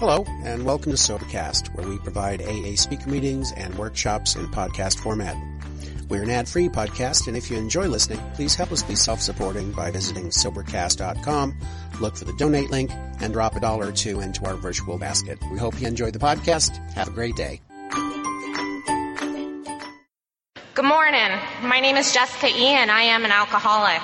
Hello, and welcome to Sobercast, where we provide AA speaker meetings and workshops in podcast format. We're an ad-free podcast, and if you enjoy listening, please help us be self-supporting by visiting Sobercast.com, look for the donate link, and drop a dollar or two into our virtual basket. We hope you enjoy the podcast. Have a great day. Good morning. My name is Jessica Ian. I am an alcoholic.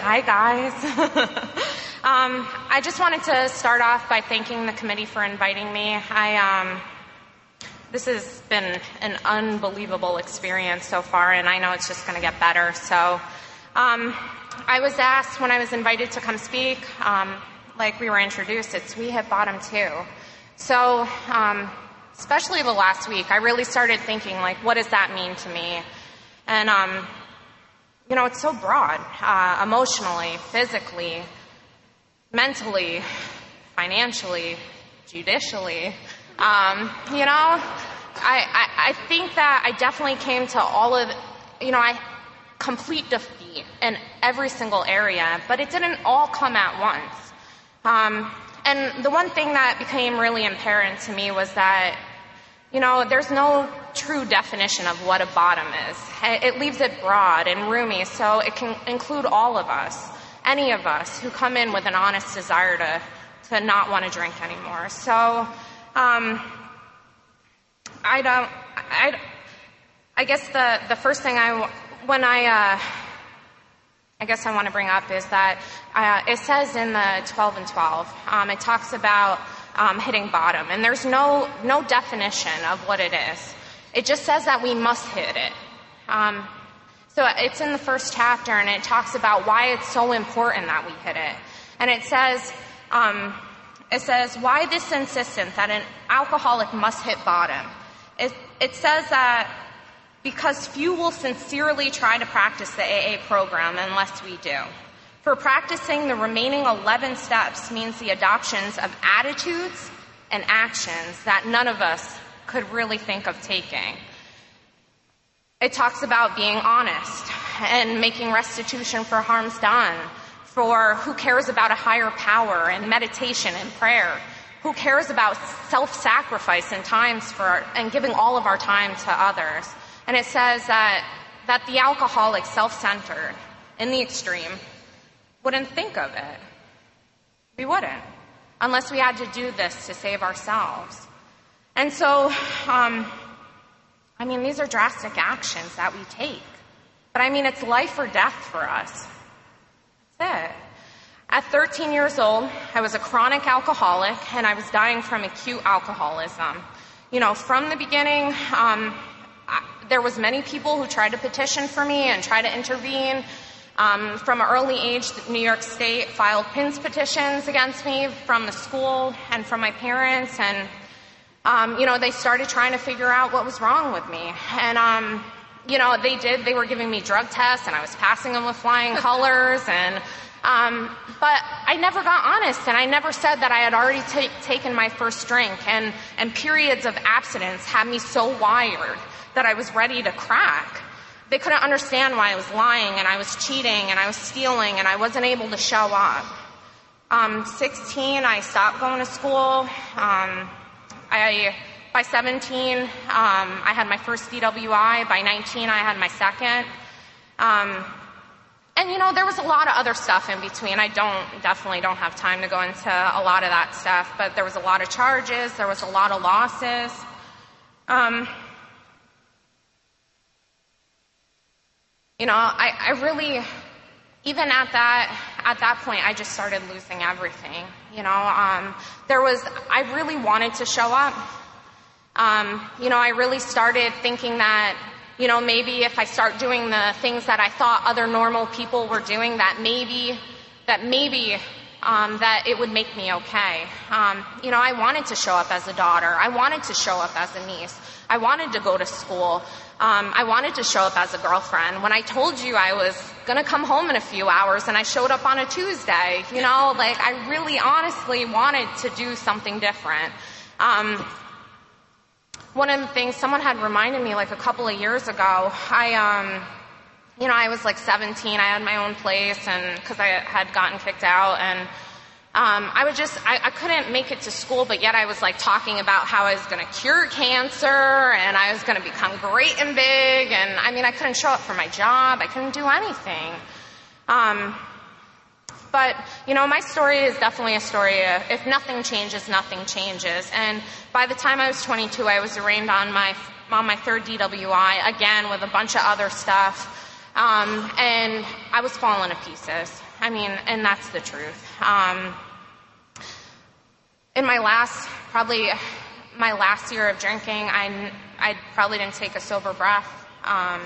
Hi, guys. Um, I just wanted to start off by thanking the committee for inviting me. I, um, this has been an unbelievable experience so far, and I know it's just going to get better. So, um, I was asked when I was invited to come speak, um, like we were introduced, it's we hit bottom too. So, um, especially the last week, I really started thinking, like, what does that mean to me? And, um, you know, it's so broad, uh, emotionally, physically mentally, financially, judicially. Um, you know, I, I, I think that I definitely came to all of, you know, I complete defeat in every single area, but it didn't all come at once. Um, and the one thing that became really apparent to me was that, you know, there's no true definition of what a bottom is. It leaves it broad and roomy, so it can include all of us any of us who come in with an honest desire to, to not want to drink anymore. So, um, I don't, I, I guess the, the first thing I, when I, uh, I guess I want to bring up is that uh, it says in the 12 and 12, um, it talks about um, hitting bottom, and there's no no definition of what it is. It just says that we must hit it. Um, so it's in the first chapter and it talks about why it's so important that we hit it. And it says, um, it says, why this insistence that an alcoholic must hit bottom? It, it says that because few will sincerely try to practice the AA program unless we do. For practicing the remaining 11 steps means the adoptions of attitudes and actions that none of us could really think of taking. It talks about being honest and making restitution for harms done, for who cares about a higher power and meditation and prayer, who cares about self-sacrifice and times for, and giving all of our time to others. And it says that, that the alcoholic, self-centered, in the extreme, wouldn't think of it. We wouldn't, unless we had to do this to save ourselves. And so, um, I mean, these are drastic actions that we take. But I mean, it's life or death for us. That's it. At 13 years old, I was a chronic alcoholic and I was dying from acute alcoholism. You know, from the beginning, um, I, there was many people who tried to petition for me and try to intervene. Um, from an early age, New York State filed PINS petitions against me from the school and from my parents, and um, you know, they started trying to figure out what was wrong with me. And, um, you know, they did. They were giving me drug tests, and I was passing them with flying colors. And, um, but I never got honest, and I never said that I had already t- taken my first drink. And, and periods of abstinence had me so wired that I was ready to crack. They couldn't understand why I was lying, and I was cheating, and I was stealing, and I wasn't able to show up. Um, 16, I stopped going to school. Um, I, by 17, um, I had my first DWI. By 19, I had my second. Um, and you know, there was a lot of other stuff in between. I don't, definitely don't have time to go into a lot of that stuff, but there was a lot of charges, there was a lot of losses. Um, you know, I, I really, even at that, at that point, I just started losing everything. You know, um, there was, I really wanted to show up. Um, you know, I really started thinking that, you know, maybe if I start doing the things that I thought other normal people were doing, that maybe, that maybe, um, that it would make me okay. Um, you know, I wanted to show up as a daughter. I wanted to show up as a niece. I wanted to go to school. Um, I wanted to show up as a girlfriend. When I told you I was going to come home in a few hours and I showed up on a Tuesday, you know, like I really honestly wanted to do something different. Um, one of the things someone had reminded me like a couple of years ago, I, um, you know, I was like 17, I had my own place and because I had gotten kicked out and Um, I would just, I, I couldn't make it to school, but yet I was like talking about how I was going to cure cancer and I was going to become great and big. And I mean, I couldn't show up for my job. I couldn't do anything. Um, but, you know, my story is definitely a story of if nothing changes, nothing changes. And by the time I was 22, I was arraigned on my, on my third DWI, again with a bunch of other stuff. Um, and I was falling to pieces. I mean, and that's the truth. Um, in my last, probably my last year of drinking, I, I probably didn't take a sober breath. Um,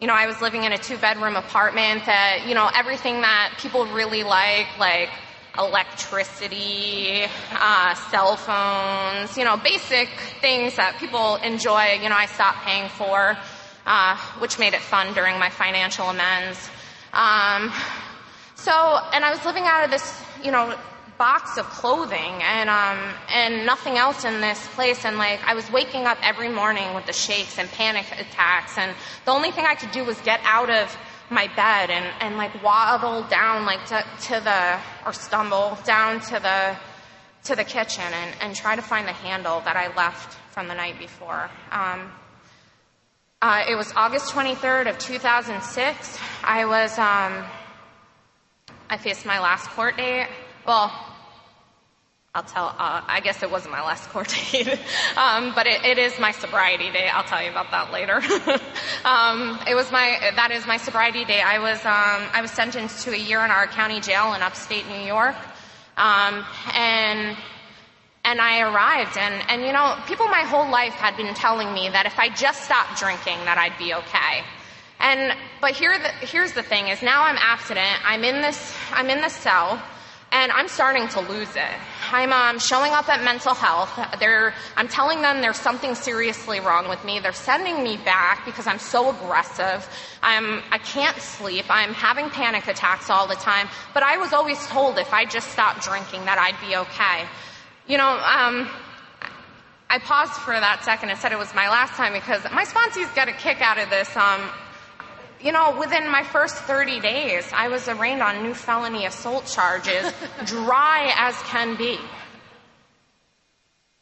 you know, I was living in a two bedroom apartment that, you know, everything that people really like, like electricity, uh, cell phones, you know, basic things that people enjoy, you know, I stopped paying for, uh, which made it fun during my financial amends. Um, so, and I was living out of this, you know, box of clothing and um and nothing else in this place and like I was waking up every morning with the shakes and panic attacks and the only thing I could do was get out of my bed and and like waddle down like to, to the or stumble down to the to the kitchen and and try to find the handle that I left from the night before. Um, uh, it was August 23rd of 2006. I was um, I faced my last court date. Well, I'll tell, uh, I guess it wasn't my last court date, um, but it, it is my sobriety day. I'll tell you about that later. um, it was my, that is my sobriety day. I was, um, I was sentenced to a year in our county jail in upstate New York. Um, and, and I arrived and, and you know, people my whole life had been telling me that if I just stopped drinking that I'd be okay. And, but here the, here's the thing is now I'm abstinent. I'm in this, I'm in this cell and I'm starting to lose it. I'm um, showing up at mental health. They're, I'm telling them there's something seriously wrong with me. They're sending me back because I'm so aggressive. I'm, I can't sleep. I'm having panic attacks all the time. But I was always told if I just stopped drinking that I'd be okay. You know, um, I paused for that second and said it was my last time because my sponsees get a kick out of this. Um, you know, within my first 30 days, I was arraigned on new felony assault charges, dry as can be.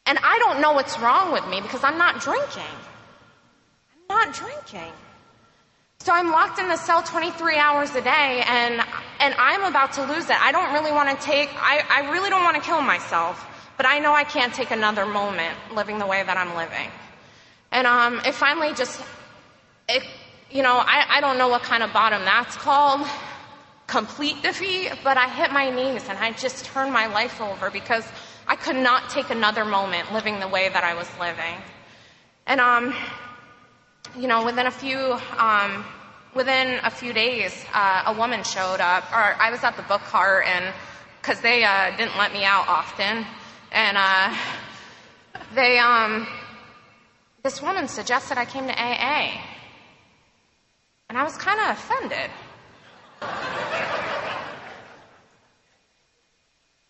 And I don't know what's wrong with me because I'm not drinking. I'm not drinking. So I'm locked in the cell 23 hours a day and, and I'm about to lose it. I don't really want to take, I, I really don't want to kill myself, but I know I can't take another moment living the way that I'm living. And, um, it finally just, it, you know, I, I don't know what kind of bottom that's called, complete defeat, but I hit my knees and I just turned my life over because I could not take another moment living the way that I was living. And, um, you know, within a few, um, within a few days, uh, a woman showed up, or I was at the book cart and, cause they, uh, didn't let me out often. And, uh, they, um, this woman suggested I came to AA. And I was kind of offended.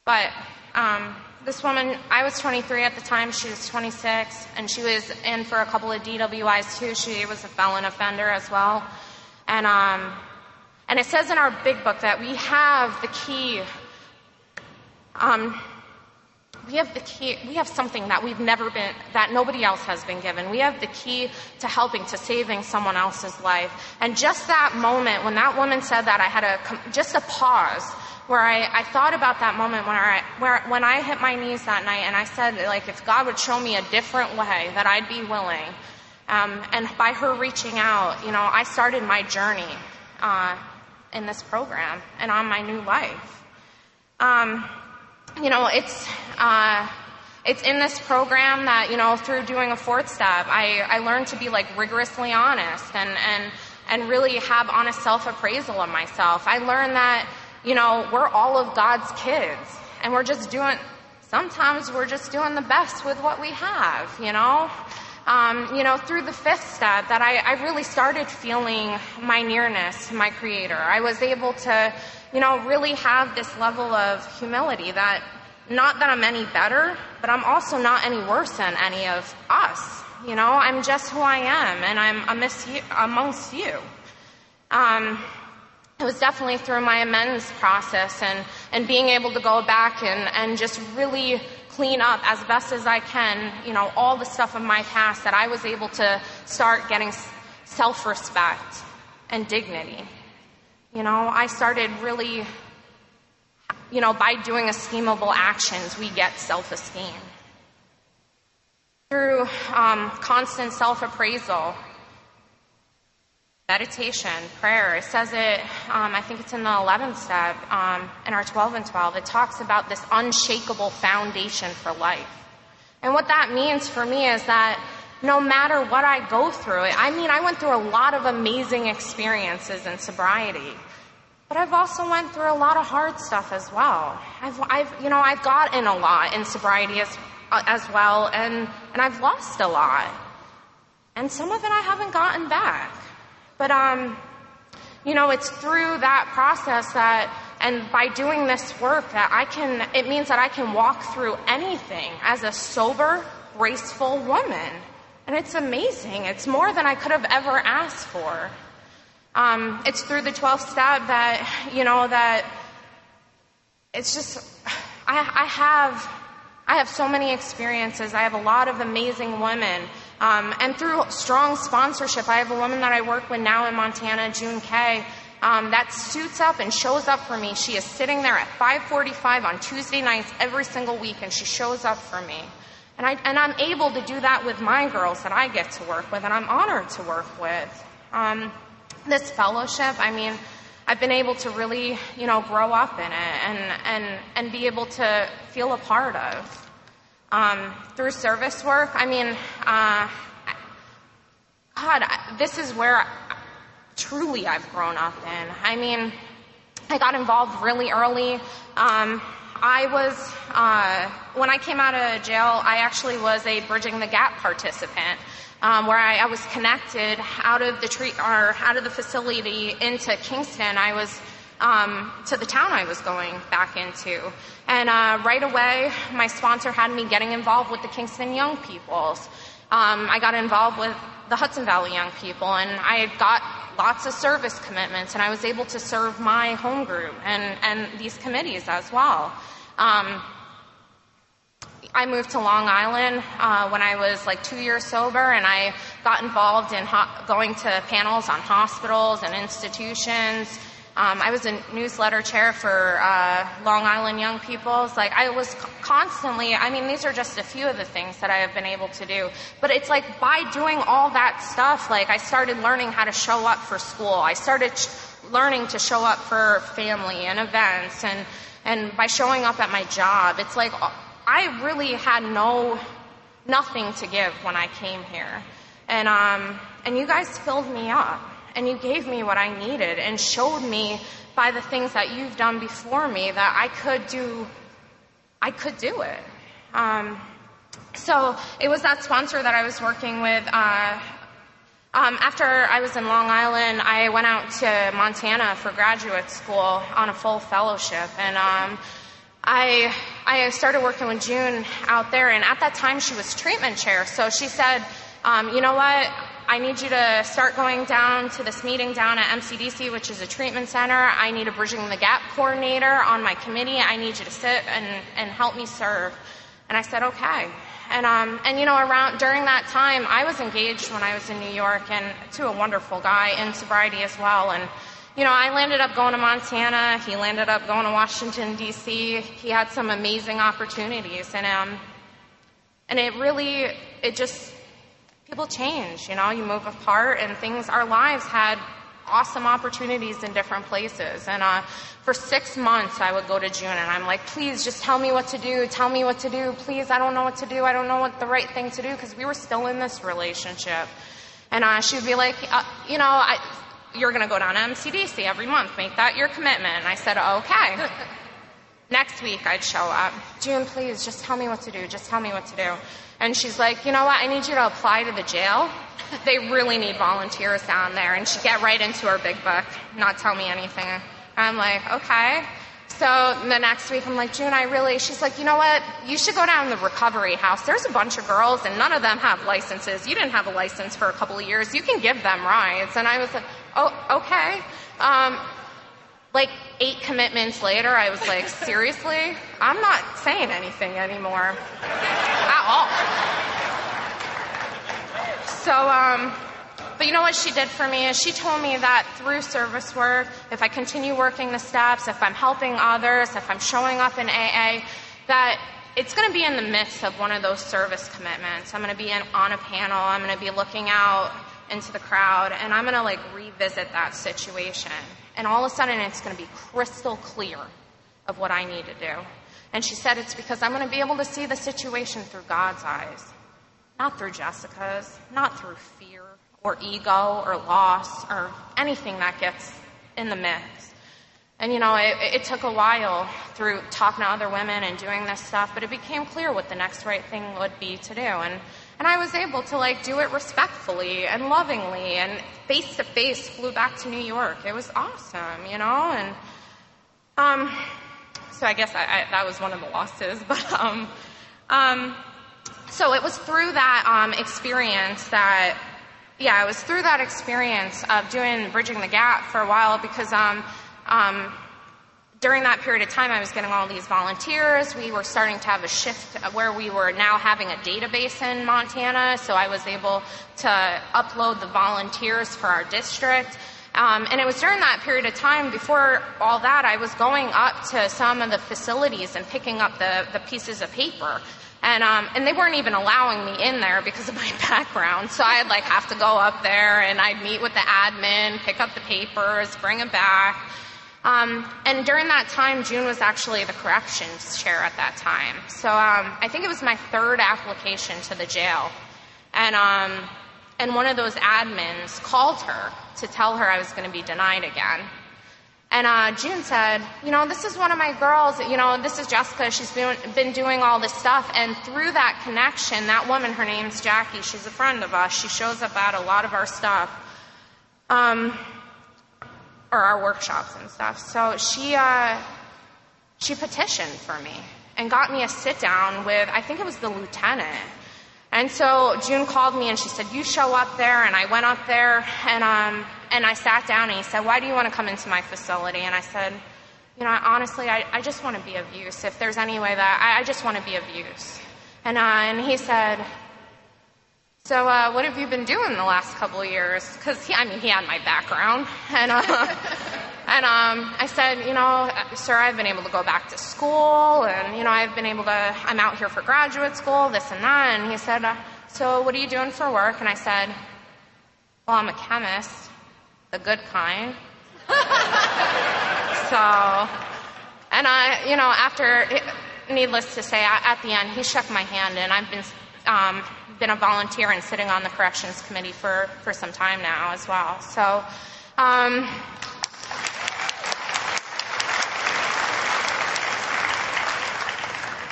But um, this woman, I was 23 at the time, she was 26, and she was in for a couple of DWIs too. She was a felon offender as well. And, um, and it says in our big book that we have the key. Um, we have the key, we have something that we've never been, that nobody else has been given. We have the key to helping, to saving someone else's life. And just that moment, when that woman said that, I had a, just a pause where I, I thought about that moment when I, where, when I hit my knees that night and I said, like, if God would show me a different way, that I'd be willing. Um, and by her reaching out, you know, I started my journey, uh, in this program and on my new life. Um, you know, it's, uh, it's in this program that, you know, through doing a fourth step, I, I learned to be like rigorously honest and, and, and really have honest self-appraisal of myself. I learned that, you know, we're all of God's kids and we're just doing, sometimes we're just doing the best with what we have, you know? Um, you know, through the fifth step that I, I really started feeling my nearness to my creator. I was able to, you know, really have this level of humility that not that I'm any better, but I'm also not any worse than any of us. You know, I'm just who I am and I'm amongst you. Amongst you. Um, it was definitely through my amends process and, and being able to go back and, and just really clean up as best as I can, you know, all the stuff of my past that I was able to start getting self-respect and dignity. You know, I started really, you know, by doing esteemable actions, we get self-esteem. Through um, constant self-appraisal, meditation, prayer. It says it, um, I think it's in the 11th step, um, in our 12 and 12. It talks about this unshakable foundation for life. And what that means for me is that no matter what I go through, I mean, I went through a lot of amazing experiences in sobriety. But I've also went through a lot of hard stuff as well. I've, I've you know, I've gotten a lot in sobriety as, uh, as well, and, and I've lost a lot. And some of it I haven't gotten back. But, um, you know, it's through that process that, and by doing this work that I can, it means that I can walk through anything as a sober, graceful woman. And it's amazing. It's more than I could have ever asked for. Um, it's through the 12th step that, you know, that it's just, I, I have, I have so many experiences. I have a lot of amazing women um, and through strong sponsorship, I have a woman that I work with now in Montana, June Kay, um, that suits up and shows up for me. She is sitting there at 5:45 on Tuesday nights every single week, and she shows up for me. And, I, and I'm able to do that with my girls that I get to work with, and I'm honored to work with. Um, this fellowship, I mean, I've been able to really, you know, grow up in it and, and, and be able to feel a part of. Um, through service work, I mean, uh, God, this is where truly I've grown up in. I mean, I got involved really early. Um, I was, uh, when I came out of jail, I actually was a Bridging the Gap participant. Um, where I, I, was connected out of the tree or out of the facility into Kingston. I was um, to the town I was going back into. And uh, right away, my sponsor had me getting involved with the Kingston Young Peoples. Um, I got involved with the Hudson Valley Young People, and I got lots of service commitments, and I was able to serve my home group and, and these committees as well. Um, I moved to Long Island uh, when I was like two years sober, and I got involved in ho- going to panels on hospitals and institutions um, I was a newsletter chair for uh, Long Island Young People's. Like I was constantly. I mean, these are just a few of the things that I have been able to do. But it's like by doing all that stuff, like I started learning how to show up for school. I started learning to show up for family and events, and and by showing up at my job, it's like I really had no nothing to give when I came here, and um and you guys filled me up and you gave me what I needed and showed me by the things that you've done before me that I could do, I could do it. Um, so it was that sponsor that I was working with. Uh, um, after I was in Long Island, I went out to Montana for graduate school on a full fellowship, and um, I I started working with June out there. And at that time, she was treatment chair, so she said, um, "You know what? I need you to start going down to this meeting down at MCDC, which is a treatment center. I need a Bridging the Gap coordinator on my committee. I need you to sit and, and help me serve. And I said, okay. And, um, and you know, around, during that time, I was engaged when I was in New York and to a wonderful guy in sobriety as well. And, you know, I landed up going to Montana. He landed up going to Washington, D.C. He had some amazing opportunities. And, um, and it really, it just, people change, you know, you move apart and things, our lives had awesome opportunities in different places. And uh, for six months, I would go to June and I'm like, please just tell me what to do. Tell me what to do. Please, I don't know what to do. I don't know what the right thing to do because we were still in this relationship. And uh, she would be like, uh, you know, I, you're going to go down to MCDC every month. Make that your commitment. And I said, okay. Next week, I'd show up. June, please, just tell me what to do. Just tell me what to do. And she's like, you know what? I need you to apply to the jail. They really need volunteers down there. And she'd get right into her big book, not tell me anything. I'm like, okay. So the next week, I'm like, June, I really, she's like, you know what? You should go down to the recovery house. There's a bunch of girls and none of them have licenses. You didn't have a license for a couple of years. You can give them rides. And I was like, oh, okay. Um, like eight commitments later, I was like, seriously? I'm not saying anything anymore So, um, but you know what she did for me is she told me that through service work, if I continue working the steps, if I'm helping others, if I'm showing up in AA, that it's going to be in the midst of one of those service commitments. I'm going to be in, on a panel. I'm going to be looking out into the crowd, and I'm going to like revisit that situation. And all of a sudden, it's going to be crystal clear of what I need to do. And she said it's because I'm going to be able to see the situation through God's eyes, not through Jessica's, not through fear or ego or loss or anything that gets in the mix. And you know, it, it, took a while through talking to other women and doing this stuff, but it became clear what the next right thing would be to do. And, and I was able to like do it respectfully and lovingly and face to face flew back to New York. It was awesome, you know, and, um, so I guess I, I, that was one of the losses, but, um, um, so it was through that, um, experience that, yeah, it was through that experience of doing Bridging the Gap for a while because, um, um, during that period of time, I was getting all these volunteers. We were starting to have a shift where we were now having a database in Montana, so I was able to upload the volunteers for our district. Um, and it was during that period of time, before all that, I was going up to some of the facilities and picking up the, the pieces of paper. And, um, and they weren't even allowing me in there because of my background. So I'd like have to go up there and I'd meet with the admin, pick up the papers, bring them back. Um, and during that time, June was actually the corrections chair at that time. So um, I think it was my third application to the jail. And, um, and one of those admins called her to tell her I was going to be denied again. And uh, June said, You know, this is one of my girls. You know, this is Jessica. She's been, been doing all this stuff. And through that connection, that woman, her name's Jackie, she's a friend of us. She shows up at a lot of our stuff. Um, or our workshops and stuff. So she uh, she petitioned for me and got me a sit down with I think it was the lieutenant. And so June called me and she said, "You show up there." And I went up there and um and I sat down and he said, "Why do you want to come into my facility?" And I said, "You know, honestly, I, I just want to be of use. If there's any way that I, I just want to be of use." And uh, and he said, so, uh, what have you been doing the last couple of years? Because I mean, he had my background, and uh, and um, I said, you know, sir, I've been able to go back to school, and you know, I've been able to. I'm out here for graduate school, this and that. And he said, uh, so what are you doing for work? And I said, well, I'm a chemist, the good kind. so, and I, you know, after, needless to say, at the end, he shook my hand, and I've been. Um, been a volunteer and sitting on the corrections committee for, for some time now as well. So, um,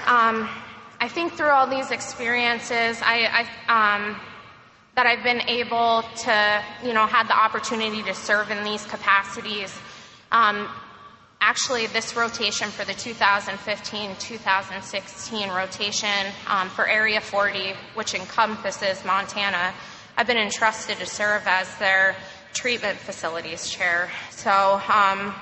um, I think through all these experiences, I, I um, that I've been able to, you know, had the opportunity to serve in these capacities. Um, actually this rotation for the 2015-2016 rotation um, for Area 40, which encompasses Montana, I've been entrusted to serve as their treatment facilities chair. So um,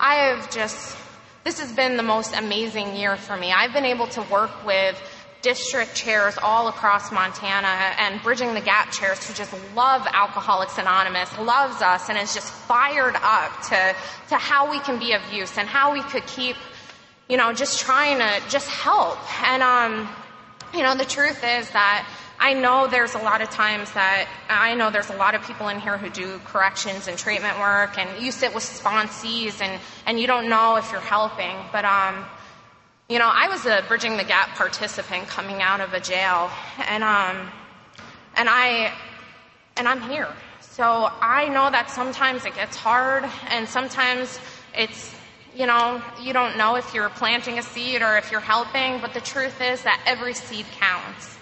I have just, this has been the most amazing year for me. I've been able to work with district chairs all across Montana and Bridging the Gap chairs who just love Alcoholics Anonymous, loves us, and is just fired up to, to how we can be of use and how we could keep, you know, just trying to just help. And, um, you know, the truth is that I know there's a lot of times that I know there's a lot of people in here who do corrections and treatment work, and you sit with sponsees and, and you don't know if you're helping, but, um, you know, I was a Bridging the Gap participant coming out of a jail, and um, and I and I'm here. So I know that sometimes it gets hard, and sometimes it's you know you don't know if you're planting a seed or if you're helping. But the truth is that every seed counts.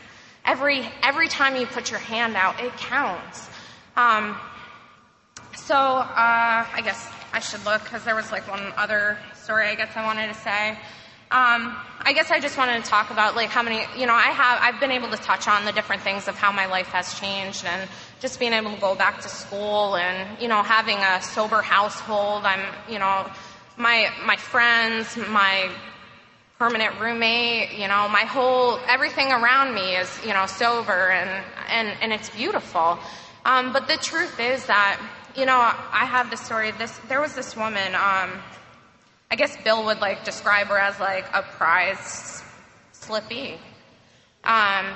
Every every time you put your hand out, it counts. Um, so uh, I guess I should look because there was like one other story I guess I wanted to say. Um, I guess I just wanted to talk about like how many, you know, I have, I've been able to touch on the different things of how my life has changed and just being able to go back to school and, you know, having a sober household. I'm, you know, my my friends, my permanent roommate, you know, my whole everything around me is, you know, sober and and and it's beautiful. Um, but the truth is that, you know, I have the story. This there was this woman. Um, I guess Bill would like describe her as like a prize slippy. Um,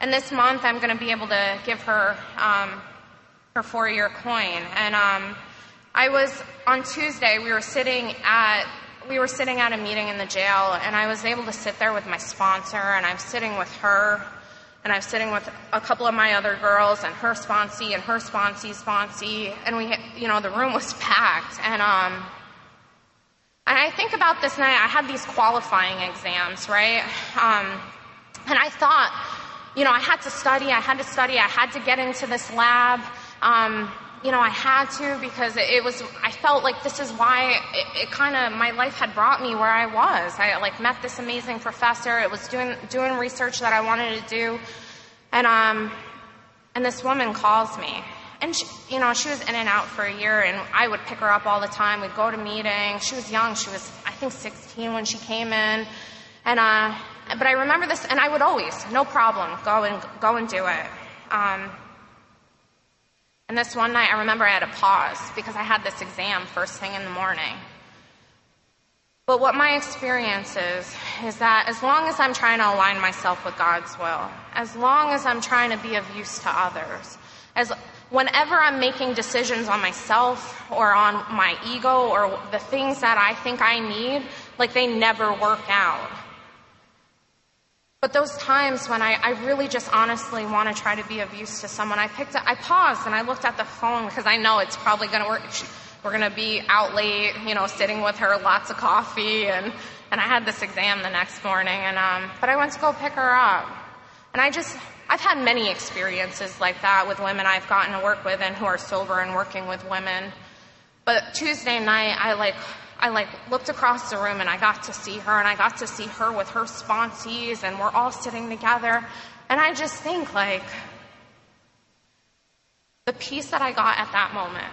and this month, I'm going to be able to give her um, her four-year coin. And um, I was on Tuesday. We were sitting at we were sitting at a meeting in the jail, and I was able to sit there with my sponsor, and I'm sitting with her, and I'm sitting with a couple of my other girls, and her sponsee, and her sponsee, sponsee, and we, you know, the room was packed, and um, and I think about this night. I had these qualifying exams, right? Um, and I thought you know, I had to study, I had to study, I had to get into this lab. Um, you know, I had to because it, was, I felt like this is why it, it kind of, my life had brought me where I was. I like met this amazing professor. It was doing, doing research that I wanted to do. And, um, and this woman calls me. And she, you know, she was in and out for a year and I would pick her up all the time. We'd go to meetings. She was young. She was, I think, 16 when she came in. And, uh, but I remember this, and I would always, no problem, go and go and do it. Um, and this one night, I remember I had to pause because I had this exam first thing in the morning. But what my experience is, is that as long as I'm trying to align myself with God's will, as long as I'm trying to be of use to others, as whenever I'm making decisions on myself or on my ego or the things that I think I need, like they never work out. But those times when I, I really just honestly want to try to be of use to someone, I picked up, I paused and I looked at the phone because I know it's probably going to work. We're going to be out late, you know, sitting with her, lots of coffee, and, and I had this exam the next morning, and, um, but I went to go pick her up. And I just, I've had many experiences like that with women I've gotten to work with and who are sober and working with women. But Tuesday night, I like I like looked across the room and I got to see her and I got to see her with her sponsees and we're all sitting together. And I just think like the peace that I got at that moment,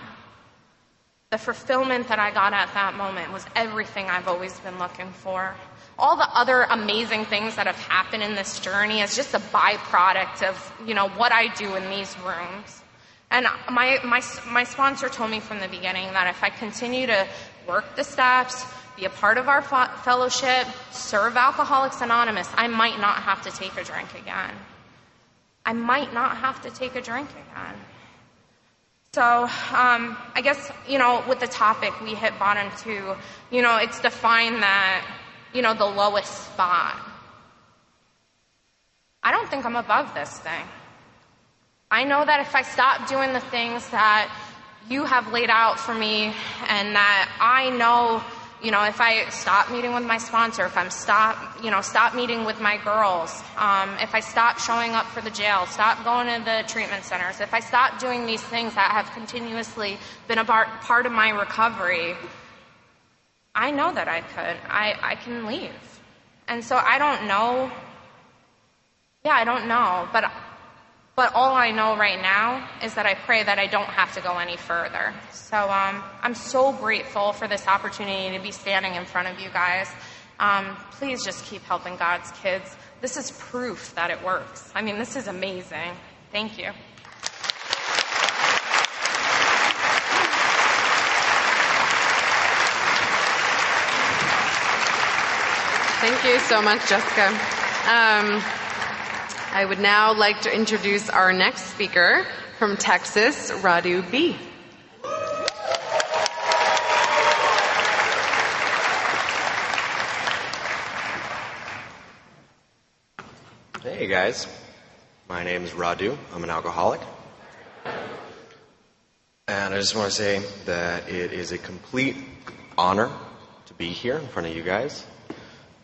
the fulfillment that I got at that moment was everything I've always been looking for. All the other amazing things that have happened in this journey is just a byproduct of, you know, what I do in these rooms. And my, my, my sponsor told me from the beginning that if I continue to work the steps, be a part of our fellowship, serve Alcoholics Anonymous, I might not have to take a drink again. I might not have to take a drink again. So, um, I guess, you know, with the topic we hit bottom two, you know, it's defined that, you know, the lowest spot. I don't think I'm above this thing. I know that if I stop doing the things that you have laid out for me and that I know, you know, if I stop meeting with my sponsor, if I'm stop, you know, stop meeting with my girls, um, if I stop showing up for the jail, stop going to the treatment centers, if I stop doing these things that have continuously been a part, part of my recovery, I know that I could. I, I can leave. And so I don't know. Yeah, I don't know, but but all I know right now is that I pray that I don't have to go any further. So um, I'm so grateful for this opportunity to be standing in front of you guys. Um, please just keep helping God's kids. This is proof that it works. I mean, this is amazing. Thank you. Thank you so much, Jessica. Um, I would now like to introduce our next speaker from Texas, Radu B. Hey guys, my name is Radu. I'm an alcoholic. And I just want to say that it is a complete honor to be here in front of you guys.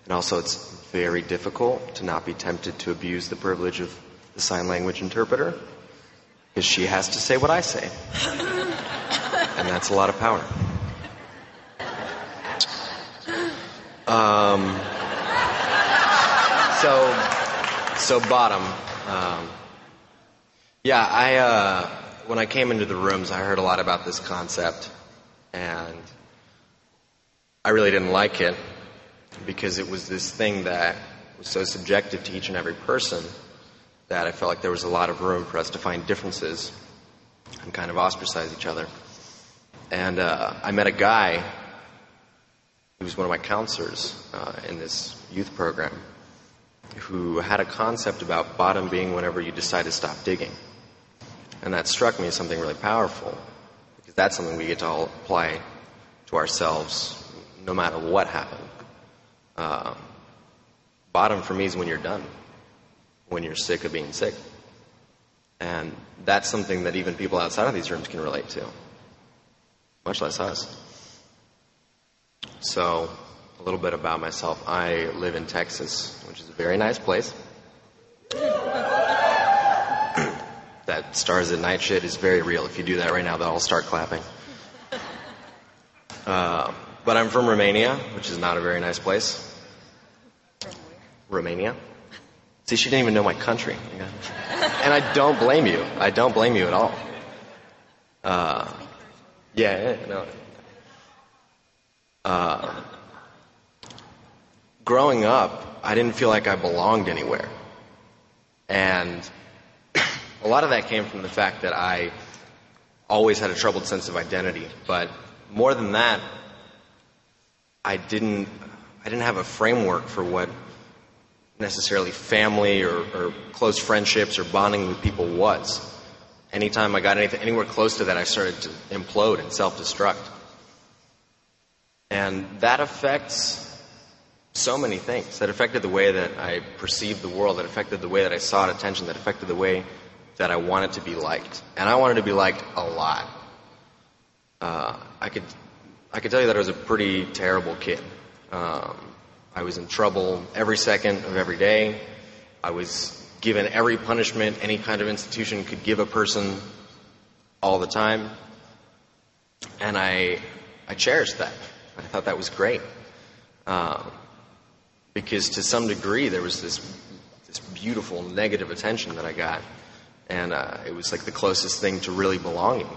And also, it's very difficult to not be tempted to abuse the privilege of the sign language interpreter because she has to say what I say. and that's a lot of power. Um, so, so bottom. Um, yeah, I, uh, when I came into the rooms, I heard a lot about this concept and I really didn't like it because it was this thing that was so subjective to each and every person that I felt like there was a lot of room for us to find differences and kind of ostracize each other. And uh, I met a guy who was one of my counselors uh, in this youth program who had a concept about bottom being whenever you decide to stop digging. And that struck me as something really powerful because that's something we get to all apply to ourselves no matter what happened. Uh, bottom for me is when you're done, when you're sick of being sick. And that's something that even people outside of these rooms can relate to, much less us. So, a little bit about myself. I live in Texas, which is a very nice place. that stars at night shit is very real. If you do that right now, they'll all start clapping. Uh, but I'm from Romania, which is not a very nice place. Romania. See, she didn't even know my country. And I don't blame you. I don't blame you at all. Uh, yeah, no. Uh, growing up, I didn't feel like I belonged anywhere. And a lot of that came from the fact that I always had a troubled sense of identity. But more than that, I didn't, I didn't have a framework for what necessarily family or, or close friendships or bonding with people was. Anytime I got anything, anywhere close to that, I started to implode and self destruct. And that affects so many things. That affected the way that I perceived the world, that affected the way that I sought attention, that affected the way that I wanted to be liked. And I wanted to be liked a lot. Uh, I could I can tell you that I was a pretty terrible kid. Um, I was in trouble every second of every day. I was given every punishment any kind of institution could give a person all the time. And I, I cherished that. I thought that was great. Um, because to some degree there was this, this beautiful negative attention that I got. And uh, it was like the closest thing to really belonging.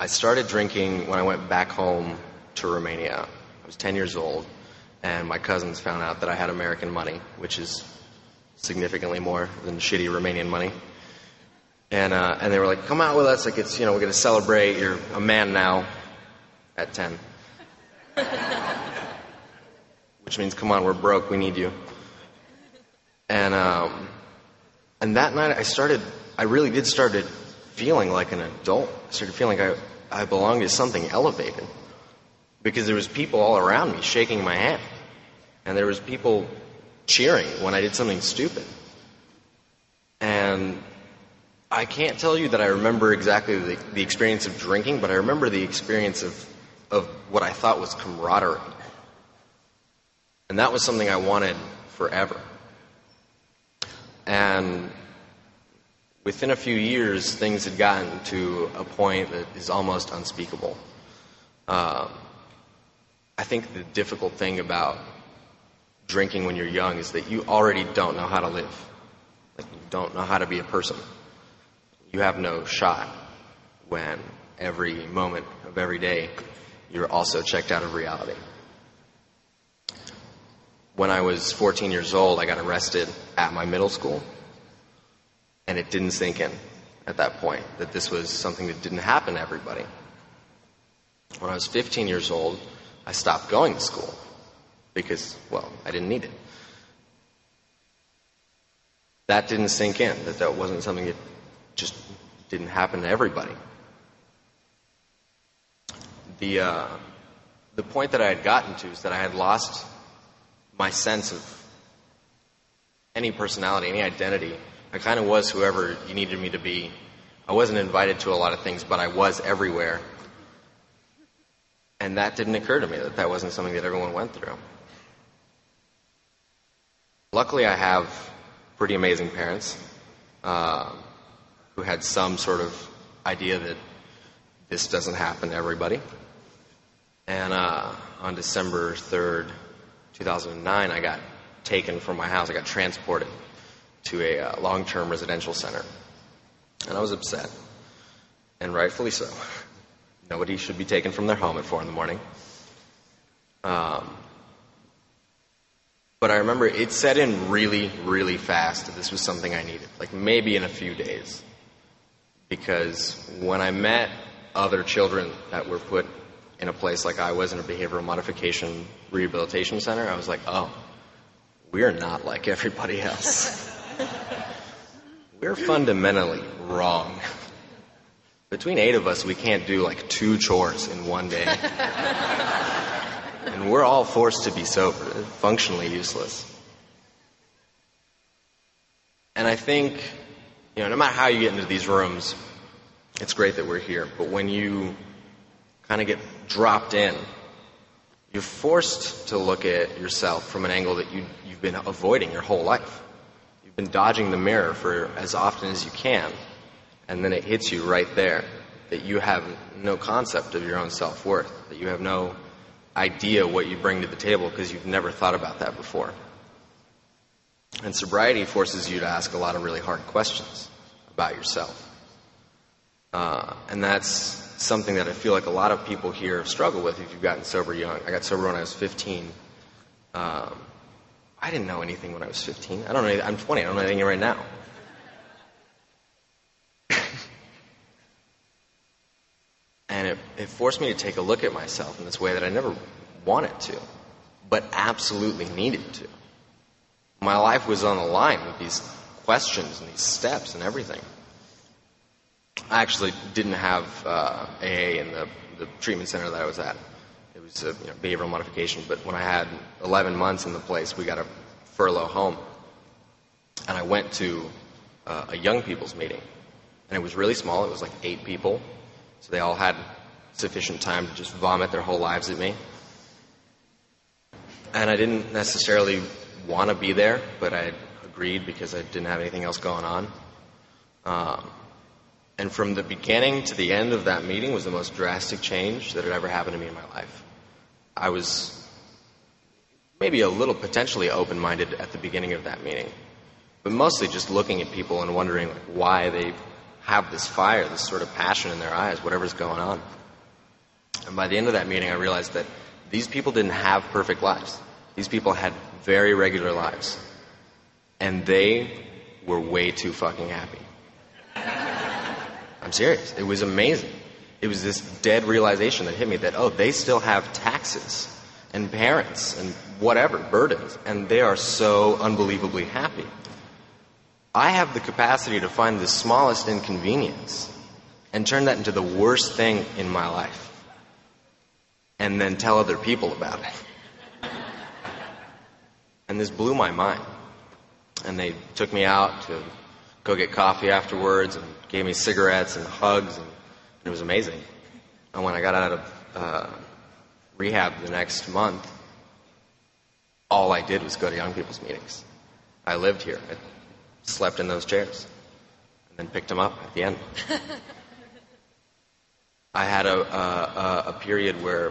I started drinking when I went back home to Romania. I was 10 years old, and my cousins found out that I had American money, which is significantly more than shitty Romanian money. And, uh, and they were like, come out with us, like it's, you know, we're going to celebrate, you're a man now at 10. which means, come on, we're broke, we need you. And, um, and that night I started, I really did started feeling like an adult. I started feeling like I, I belonged to something elevated because there was people all around me shaking my hand, and there was people cheering when I did something stupid. And I can't tell you that I remember exactly the, the experience of drinking, but I remember the experience of, of what I thought was camaraderie. And that was something I wanted forever. And within a few years, things had gotten to a point that is almost unspeakable. Um, I think the difficult thing about drinking when you're young is that you already don't know how to live. Like, you don't know how to be a person. You have no shot when every moment of every day you're also checked out of reality. When I was 14 years old, I got arrested at my middle school. And it didn't sink in at that point that this was something that didn't happen to everybody. When I was 15 years old, I stopped going to school because, well, I didn't need it. That didn't sink in, that that wasn't something that just didn't happen to everybody. The, uh, the point that I had gotten to is that I had lost my sense of any personality, any identity. I kind of was whoever you needed me to be. I wasn't invited to a lot of things, but I was everywhere. And that didn't occur to me that that wasn't something that everyone went through. Luckily, I have pretty amazing parents uh, who had some sort of idea that this doesn't happen to everybody. And uh, on December 3rd, 2009, I got taken from my house. I got transported to a uh, long term residential center. And I was upset, and rightfully so. Nobody should be taken from their home at 4 in the morning. Um, but I remember it set in really, really fast that this was something I needed, like maybe in a few days. Because when I met other children that were put in a place like I was in a behavioral modification rehabilitation center, I was like, oh, we're not like everybody else. we're fundamentally wrong. Between eight of us, we can't do like two chores in one day. and we're all forced to be sober, functionally useless. And I think, you know, no matter how you get into these rooms, it's great that we're here. But when you kind of get dropped in, you're forced to look at yourself from an angle that you, you've been avoiding your whole life. Been dodging the mirror for as often as you can, and then it hits you right there that you have no concept of your own self worth, that you have no idea what you bring to the table because you've never thought about that before. And sobriety forces you to ask a lot of really hard questions about yourself. Uh, and that's something that I feel like a lot of people here struggle with if you've gotten sober young. I got sober when I was 15. Um, I didn't know anything when I was 15. I don't know. I'm 20. I don't know anything right now. and it, it forced me to take a look at myself in this way that I never wanted to, but absolutely needed to. My life was on the line with these questions and these steps and everything. I actually didn't have uh, AA in the, the treatment center that I was at. It was a you know, behavioral modification, but when I had 11 months in the place, we got a furlough home. And I went to uh, a young people's meeting. And it was really small, it was like eight people. So they all had sufficient time to just vomit their whole lives at me. And I didn't necessarily want to be there, but I agreed because I didn't have anything else going on. Um, and from the beginning to the end of that meeting was the most drastic change that had ever happened to me in my life. I was maybe a little potentially open minded at the beginning of that meeting, but mostly just looking at people and wondering why they have this fire, this sort of passion in their eyes, whatever's going on. And by the end of that meeting, I realized that these people didn't have perfect lives. These people had very regular lives. And they were way too fucking happy. Serious. It was amazing. It was this dead realization that hit me that, oh, they still have taxes and parents and whatever, burdens, and they are so unbelievably happy. I have the capacity to find the smallest inconvenience and turn that into the worst thing in my life and then tell other people about it. And this blew my mind. And they took me out to go get coffee afterwards and gave me cigarettes and hugs, and it was amazing. And when I got out of uh, rehab the next month, all I did was go to young people's meetings. I lived here. I slept in those chairs and then picked them up at the end. I had a, a, a, period where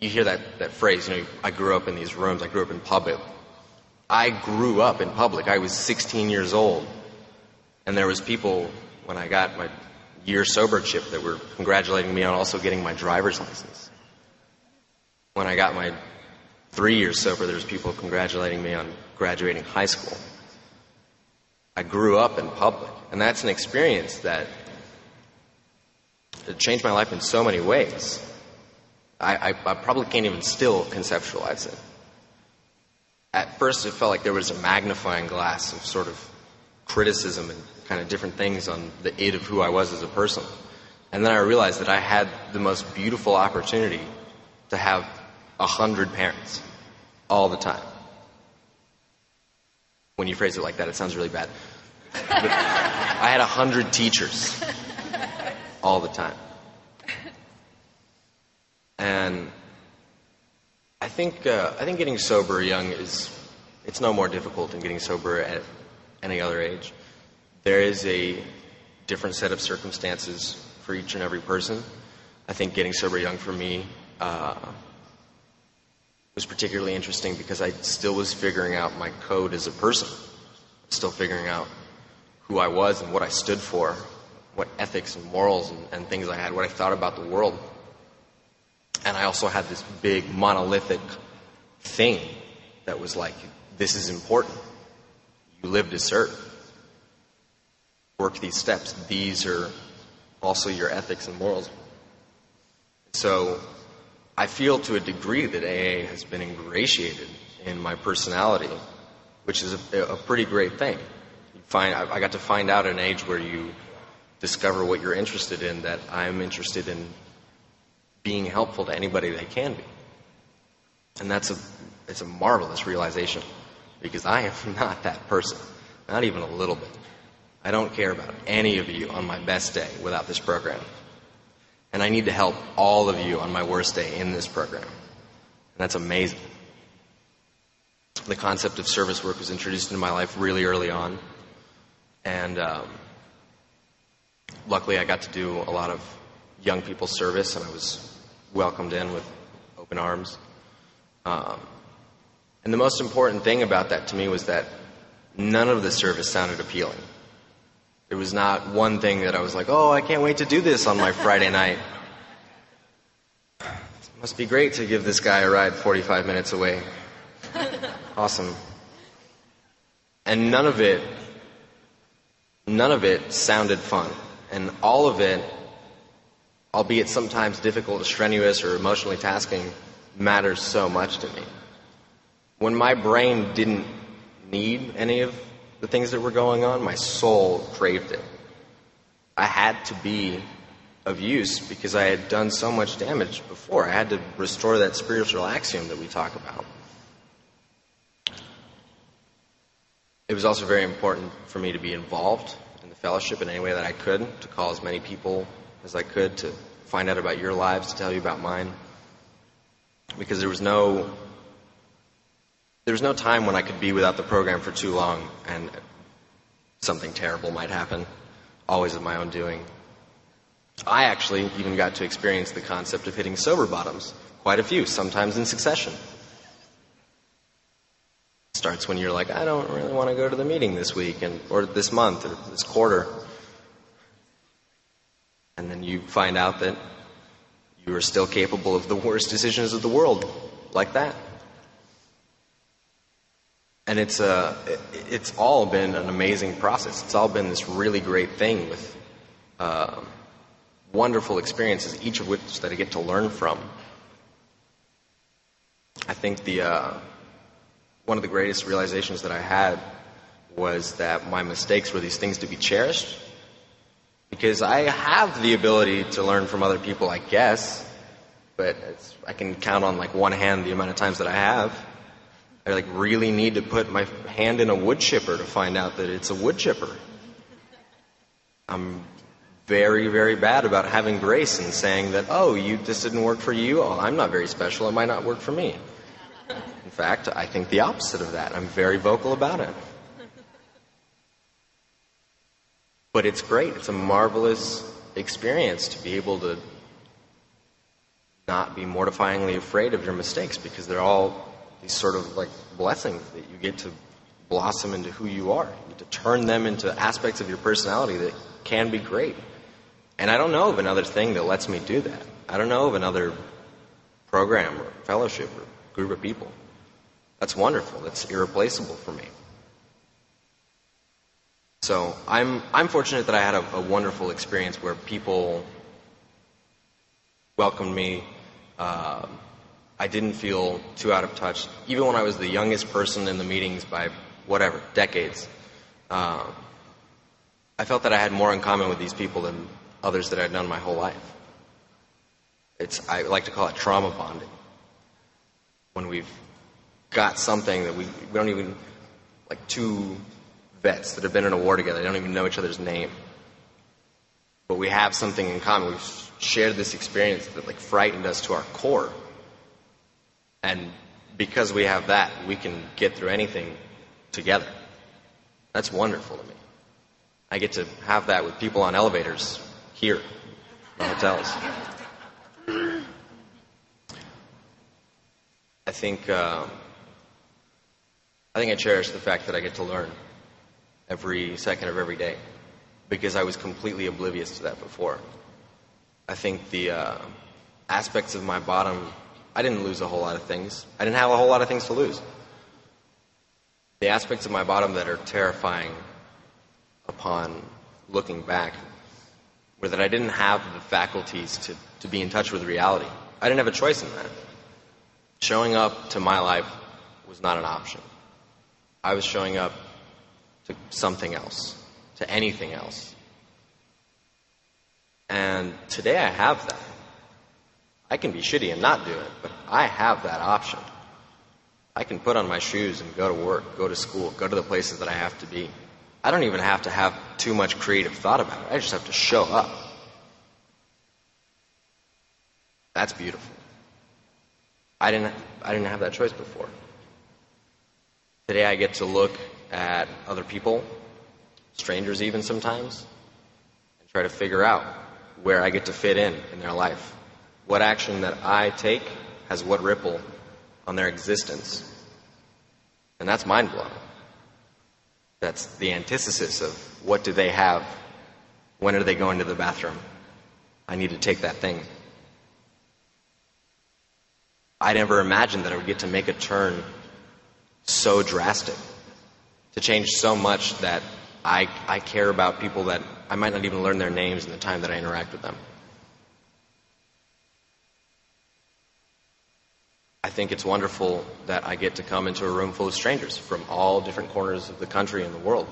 you hear that, that phrase, you know, I grew up in these rooms, I grew up in public. I grew up in public. I was 16 years old and there was people when I got my year sober chip that were congratulating me on also getting my driver's license. When I got my three years sober, there was people congratulating me on graduating high school. I grew up in public, and that's an experience that changed my life in so many ways. I, I, I probably can't even still conceptualize it. At first, it felt like there was a magnifying glass of sort of criticism and kind of different things on the id of who I was as a person. And then I realized that I had the most beautiful opportunity to have a hundred parents all the time. When you phrase it like that, it sounds really bad. I had a hundred teachers all the time. And I think uh, I think getting sober young is it's no more difficult than getting sober at any other age. There is a different set of circumstances for each and every person. I think getting sober young for me uh, was particularly interesting because I still was figuring out my code as a person, still figuring out who I was and what I stood for, what ethics and morals and, and things I had, what I thought about the world. And And I also had this big monolithic thing that was like, this is important. You live to serve. Work these steps. These are also your ethics and morals. So I feel to a degree that AA has been ingratiated in my personality, which is a, a pretty great thing. You find I, got to find out at an age where you discover what you're interested in. That I'm interested in being helpful to anybody they can be, and that's a it's a marvelous realization because I am not that person, not even a little bit. I don't care about any of you on my best day without this program. And I need to help all of you on my worst day in this program. And that's amazing. The concept of service work was introduced into my life really early on. And um, luckily, I got to do a lot of young people service, and I was welcomed in with open arms. Um, and the most important thing about that to me was that none of the service sounded appealing. There was not one thing that I was like, oh, I can't wait to do this on my Friday night. It must be great to give this guy a ride 45 minutes away. Awesome. And none of it, none of it sounded fun. And all of it, albeit sometimes difficult or strenuous or emotionally tasking, matters so much to me. When my brain didn't need any of the things that were going on, my soul craved it. I had to be of use because I had done so much damage before. I had to restore that spiritual axiom that we talk about. It was also very important for me to be involved in the fellowship in any way that I could, to call as many people as I could, to find out about your lives, to tell you about mine. Because there was no there was no time when I could be without the program for too long and something terrible might happen, always of my own doing. I actually even got to experience the concept of hitting sober bottoms, quite a few, sometimes in succession. It starts when you're like, I don't really want to go to the meeting this week and or this month or this quarter. And then you find out that you are still capable of the worst decisions of the world, like that and it's uh, it's all been an amazing process. It's all been this really great thing with uh, wonderful experiences, each of which that I get to learn from. I think the uh, one of the greatest realizations that I had was that my mistakes were these things to be cherished, because I have the ability to learn from other people, I guess, but I can count on like one hand the amount of times that I have. I like really need to put my hand in a wood chipper to find out that it's a wood chipper. I'm very, very bad about having grace and saying that, oh, you this didn't work for you. Oh, I'm not very special. It might not work for me. In fact, I think the opposite of that. I'm very vocal about it. But it's great. It's a marvelous experience to be able to not be mortifyingly afraid of your mistakes because they're all these sort of like blessings that you get to blossom into who you are. You get to turn them into aspects of your personality that can be great. And I don't know of another thing that lets me do that. I don't know of another program or fellowship or group of people. That's wonderful. That's irreplaceable for me. So I'm I'm fortunate that I had a, a wonderful experience where people welcomed me. Uh, I didn't feel too out of touch, even when I was the youngest person in the meetings by whatever, decades. Uh, I felt that I had more in common with these people than others that I'd known my whole life. It's, I like to call it trauma bonding. When we've got something that we, we don't even, like two vets that have been in a war together, they don't even know each other's name. But we have something in common. We've shared this experience that like frightened us to our core. And because we have that, we can get through anything together. That's wonderful to me. I get to have that with people on elevators here, in hotels. I think uh, I think I cherish the fact that I get to learn every second of every day because I was completely oblivious to that before. I think the uh, aspects of my bottom, I didn't lose a whole lot of things. I didn't have a whole lot of things to lose. The aspects of my bottom that are terrifying upon looking back were that I didn't have the faculties to, to be in touch with reality. I didn't have a choice in that. Showing up to my life was not an option. I was showing up to something else, to anything else. And today I have that. I can be shitty and not do it, but I have that option. I can put on my shoes and go to work, go to school, go to the places that I have to be. I don't even have to have too much creative thought about it. I just have to show up. That's beautiful. I didn't, I didn't have that choice before. Today I get to look at other people, strangers even sometimes, and try to figure out where I get to fit in in their life. What action that I take has what ripple on their existence. And that's mind blowing. That's the antithesis of what do they have? When are they going to the bathroom? I need to take that thing. I never imagined that I would get to make a turn so drastic, to change so much that I, I care about people that I might not even learn their names in the time that I interact with them. I think it's wonderful that I get to come into a room full of strangers from all different corners of the country and the world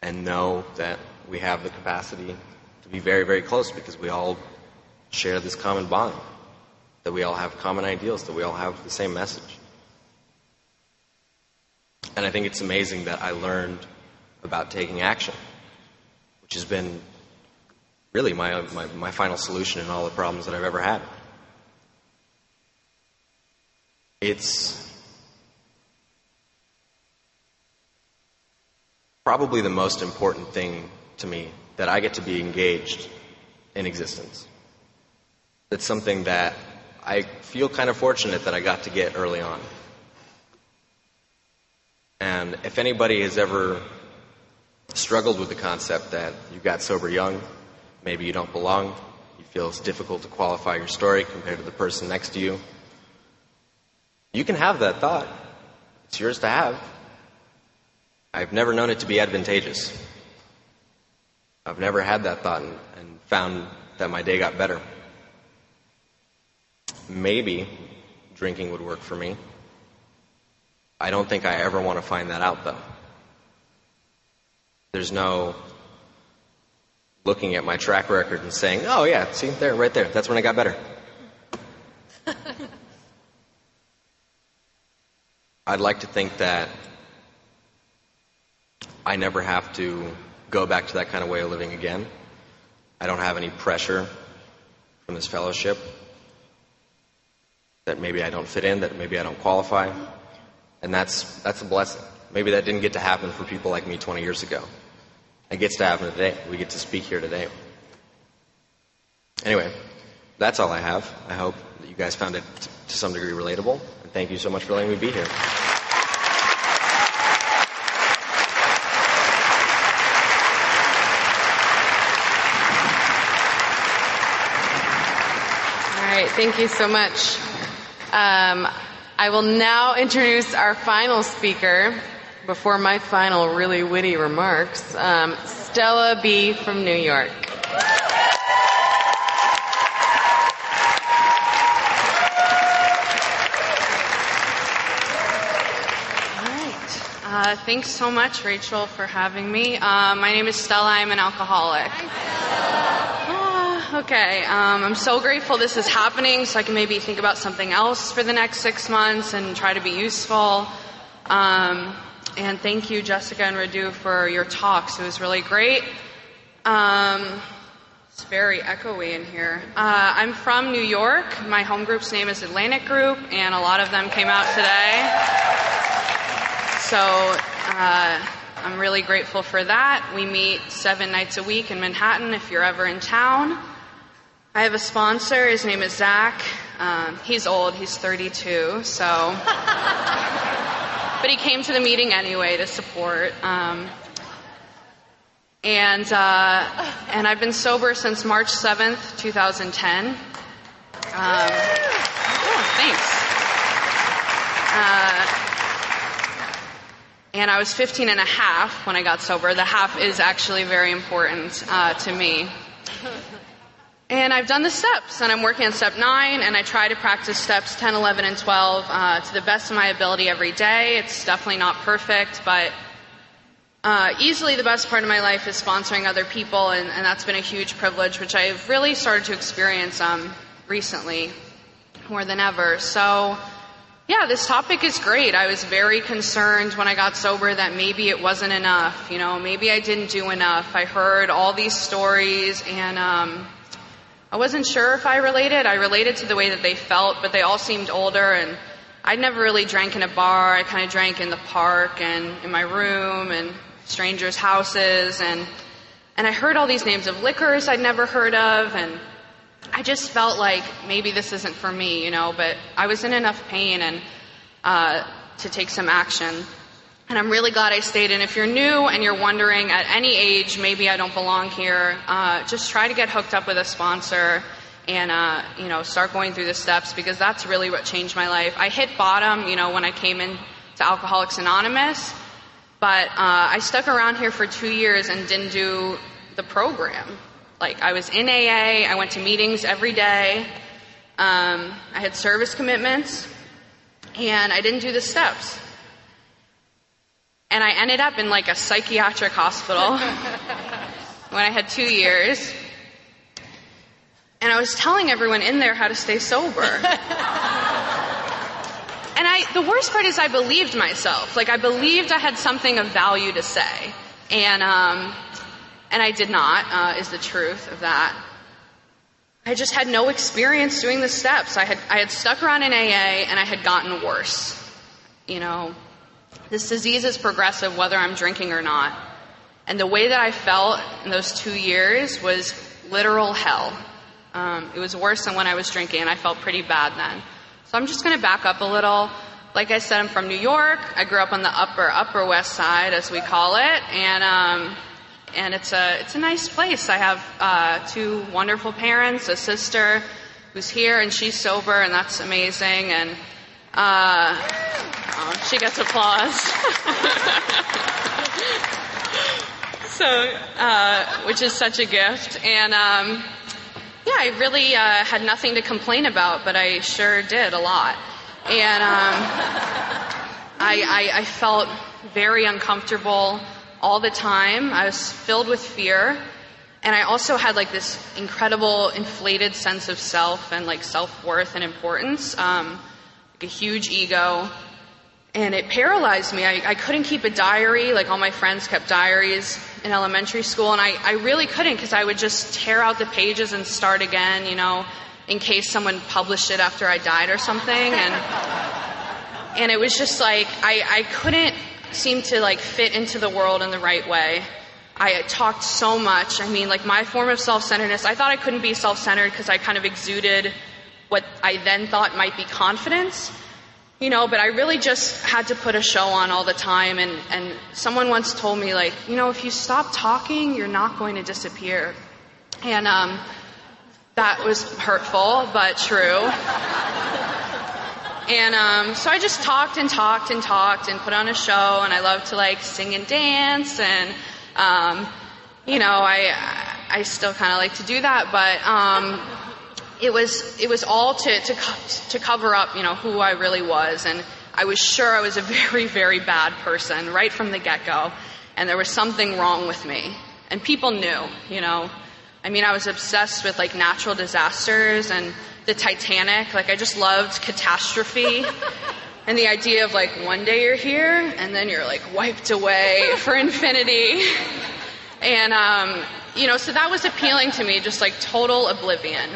and know that we have the capacity to be very, very close because we all share this common bond, that we all have common ideals, that we all have the same message. And I think it's amazing that I learned about taking action, which has been really my, my, my final solution in all the problems that I've ever had. It's probably the most important thing to me that I get to be engaged in existence. It's something that I feel kind of fortunate that I got to get early on. And if anybody has ever struggled with the concept that you got sober young, maybe you don't belong, you feel it's difficult to qualify your story compared to the person next to you, you can have that thought. It's yours to have. I've never known it to be advantageous. I've never had that thought and, and found that my day got better. Maybe drinking would work for me. I don't think I ever want to find that out, though. There's no looking at my track record and saying, oh, yeah, see, there, right there, that's when I got better. I'd like to think that I never have to go back to that kind of way of living again. I don't have any pressure from this fellowship that maybe I don't fit in, that maybe I don't qualify. And that's, that's a blessing. Maybe that didn't get to happen for people like me 20 years ago. It gets to happen today. We get to speak here today. Anyway, that's all I have. I hope that you guys found it to some degree relatable. And thank you so much for letting me be here. thank you so much. Um, I will now introduce our final speaker before my final really witty remarks, um, Stella B. from New York. Uh, thanks so much, Rachel, for having me. Uh, my name is Stella. I'm an alcoholic. Okay, um, I'm so grateful this is happening so I can maybe think about something else for the next six months and try to be useful. Um, and thank you, Jessica and Radu, for your talks. It was really great. Um, it's very echoey in here. Uh, I'm from New York. My home group's name is Atlantic Group, and a lot of them came out today. So uh, I'm really grateful for that. We meet seven nights a week in Manhattan if you're ever in town. I have a sponsor. His name is Zach. Um, he's old. He's 32. So, but he came to the meeting anyway to support. Um, and uh, and I've been sober since March 7th, 2010. Um, oh, thanks. Uh, and I was 15 and a half when I got sober. The half is actually very important uh, to me. And I've done the steps, and I'm working on step 9, and I try to practice steps 10, 11, and 12 uh, to the best of my ability every day. It's definitely not perfect, but uh, easily the best part of my life is sponsoring other people, and, and that's been a huge privilege, which I've really started to experience um, recently more than ever. So, yeah, this topic is great. I was very concerned when I got sober that maybe it wasn't enough. You know, maybe I didn't do enough. I heard all these stories and um, I wasn't sure if I related. I related to the way that they felt, but they all seemed older and I'd never really drank in a bar. I kind of drank in the park and in my room and strangers' houses and and I heard all these names of liquors I'd never heard of and I just felt like maybe this isn't for me, you know, but I was in enough pain and uh, to take some action. And I'm really glad I stayed. And if you're new and you're wondering at any age, maybe I don't belong here, uh, just try to get hooked up with a sponsor and uh, you know start going through the steps because that's really what changed my life. I hit bottom, you know, when I came in to Alcoholics Anonymous, but uh, I stuck around here for two years and didn't do the program. Like I was in AA, I went to meetings every day, um, I had service commitments, and I didn't do the steps. And I ended up in like a psychiatric hospital when I had two years. And I was telling everyone in there how to stay sober. and I, the worst part is I believed myself. Like I believed I had something of value to say. And, um, and I did not, uh, is the truth of that. I just had no experience doing the steps. I had, I had stuck around in AA and I had gotten worse. You know, this disease is progressive whether I'm drinking or not. And the way that I felt in those two years was literal hell. Um, it was worse than when I was drinking, and I felt pretty bad then. So I'm just going to back up a little. Like I said, I'm from New York. I grew up on the upper, upper west side, as we call it, and um, and it's a it's a nice place. I have uh, two wonderful parents, a sister who's here, and she's sober, and that's amazing. And uh, oh, she gets applause. so, uh, which is such a gift, and um, yeah, I really uh, had nothing to complain about, but I sure did a lot, and um, I, I, I felt very uncomfortable all the time. I was filled with fear. And I also had like this incredible inflated sense of self and like self worth and importance, um, like a huge ego. And it paralyzed me. I, I couldn't keep a diary. Like all my friends kept diaries in elementary school. And I, I really couldn't because I would just tear out the pages and start again, you know, in case someone published it after I died or something. And, and it was just like, I, I couldn't seem to like fit into the world in the right way. I talked so much. I mean, like my form of self-centeredness, I thought I couldn't be self-centered because I kind of exuded what I then thought might be confidence. You know, but I really just had to put a show on all the time and, and someone once told me like, you know, if you stop talking, you're not going to disappear. And um, that was hurtful, but true. And um, so I just talked and talked and talked and put on a show, and I love to like sing and dance, and um, you know, I I still kind of like to do that, but um, it was it was all to to to cover up, you know, who I really was, and I was sure I was a very very bad person right from the get go, and there was something wrong with me, and people knew, you know. I mean, I was obsessed with like natural disasters and the Titanic. Like, I just loved catastrophe and the idea of like one day you're here and then you're like wiped away for infinity. And, um, you know, so that was appealing to me, just like total oblivion.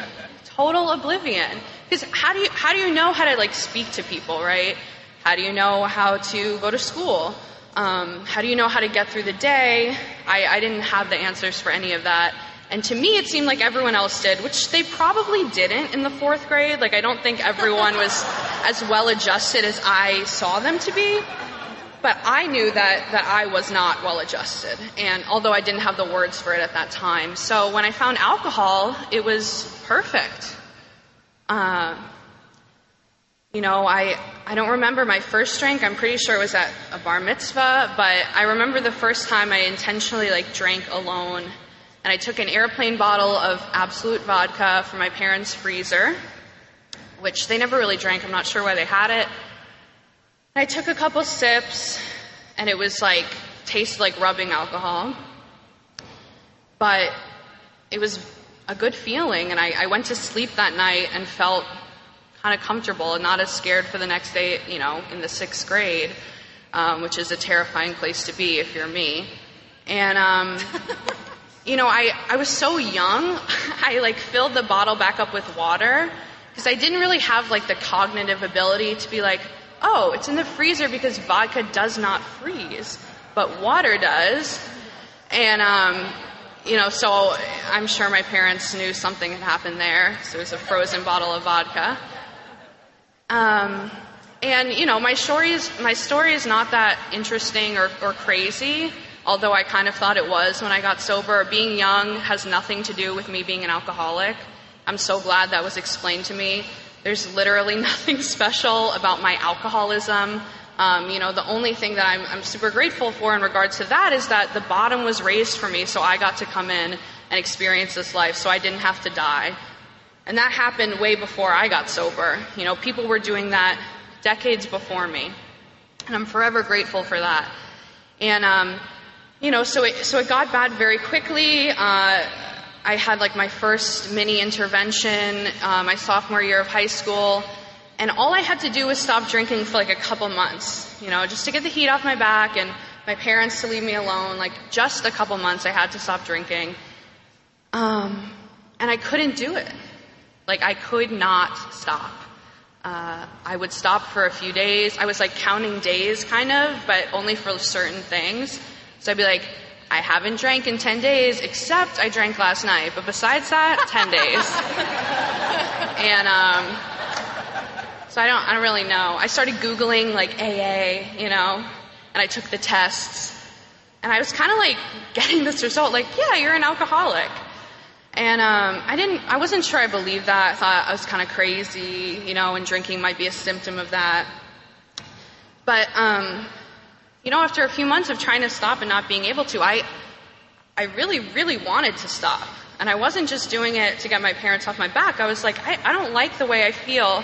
Total oblivion. Because how do you, how do you know how to like speak to people, right? How do you know how to go to school? Um, how do you know how to get through the day? I, I didn't have the answers for any of that. And to me, it seemed like everyone else did, which they probably didn't in the fourth grade. Like, I don't think everyone was as well adjusted as I saw them to be. But I knew that, that I was not well adjusted. And although I didn't have the words for it at that time. So when I found alcohol, it was perfect. Uh, you know, I, I don't remember my first drink. I'm pretty sure it was at a bar mitzvah, but I remember the first time I intentionally like drank alone. And I took an airplane bottle of Absolut vodka from my parents' freezer, which they never really drank. I'm not sure why they had it. I took a couple sips, and it was like, tasted like rubbing alcohol. But it was a good feeling, and I, I went to sleep that night and felt kind of comfortable and not as scared for the next day, you know, in the sixth grade, um, which is a terrifying place to be if you're me. And, um, you know, I, I was so young, I like filled the bottle back up with water because I didn't really have like the cognitive ability to be like, oh, it's in the freezer because vodka does not freeze, but water does. And, um, you know, so I'm sure my parents knew something had happened there. So it was a frozen bottle of vodka. Um, and you know, my story is my story is not that interesting or, or crazy. Although I kind of thought it was when I got sober. Being young has nothing to do with me being an alcoholic. I'm so glad that was explained to me. There's literally nothing special about my alcoholism. Um, you know, the only thing that I'm, I'm super grateful for in regards to that is that the bottom was raised for me, so I got to come in and experience this life, so I didn't have to die. And that happened way before I got sober. You know, people were doing that decades before me. And I'm forever grateful for that. And, um, you know, so it, so it got bad very quickly. Uh, I had like my first mini intervention uh, my sophomore year of high school. And all I had to do was stop drinking for like a couple months, you know, just to get the heat off my back and my parents to leave me alone. Like just a couple months I had to stop drinking. Um, and I couldn't do it. Like I could not stop. Uh, I would stop for a few days. I was like counting days, kind of, but only for certain things. So I'd be like, I haven't drank in 10 days, except I drank last night. But besides that, 10 days. and um, so I don't, I don't really know. I started Googling like AA, you know, and I took the tests. And I was kind of like getting this result, like, yeah, you're an alcoholic. And um, I didn't, I wasn't sure I believed that. I thought I was kind of crazy, you know, and drinking might be a symptom of that. But um, you know, after a few months of trying to stop and not being able to, I, I really, really wanted to stop. And I wasn't just doing it to get my parents off my back. I was like, I, I don't like the way I feel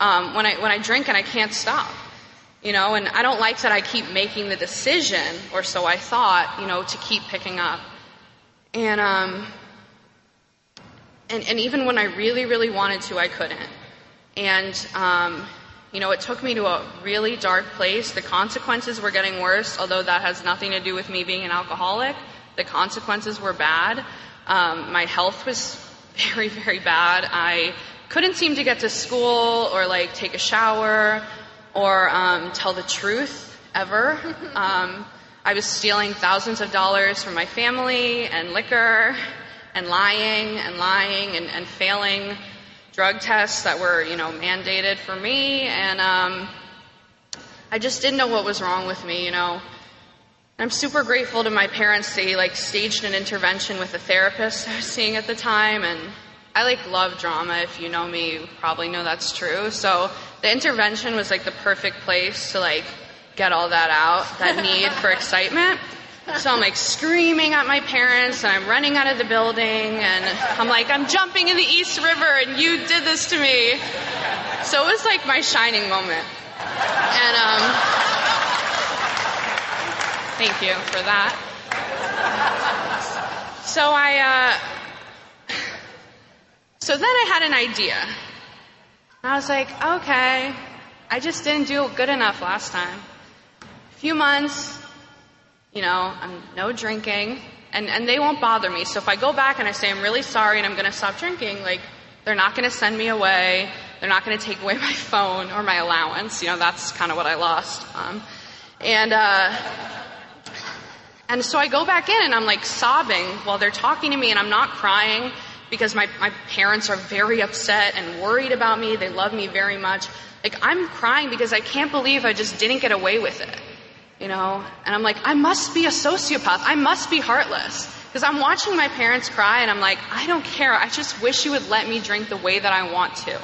um, when I when I drink and I can't stop. You know, and I don't like that I keep making the decision, or so I thought, you know, to keep picking up. And um, and, and even when I really, really wanted to, I couldn't. And, um, you know, it took me to a really dark place. The consequences were getting worse, although that has nothing to do with me being an alcoholic. The consequences were bad. Um, my health was very, very bad. I couldn't seem to get to school or like take a shower or um, tell the truth ever. Um, I was stealing thousands of dollars from my family and liquor and lying and lying and, and failing drug tests that were, you know, mandated for me. And um, I just didn't know what was wrong with me, you know. I'm super grateful to my parents. They like staged an intervention with a therapist I was seeing at the time, and I like love drama. If you know me, you probably know that's true. So the intervention was like the perfect place to like get all that out, that need for excitement. So I'm like screaming at my parents and I'm running out of the building and I'm like, I'm jumping in the East River and you did this to me. So it was like my shining moment. And um, thank you for that. So I, uh, so then I had an idea. I was like, okay, I just didn't do good enough last time. A few months, you know, I'm no drinking, and, and they won't bother me. So if I go back and I say I'm really sorry and I'm going to stop drinking, like, they're not going to send me away. They're not going to take away my phone or my allowance. You know, that's kind of what I lost. Um, and, uh, and so I go back in and I'm like sobbing while they're talking to me and I'm not crying because my, my parents are very upset and worried about me. They love me very much. Like I'm crying because I can't believe I just didn't get away with it you know? And I'm like, I must be a sociopath. I must be heartless. Because I'm watching my parents cry and I'm like, I don't care. I just wish you would let me drink the way that I want to.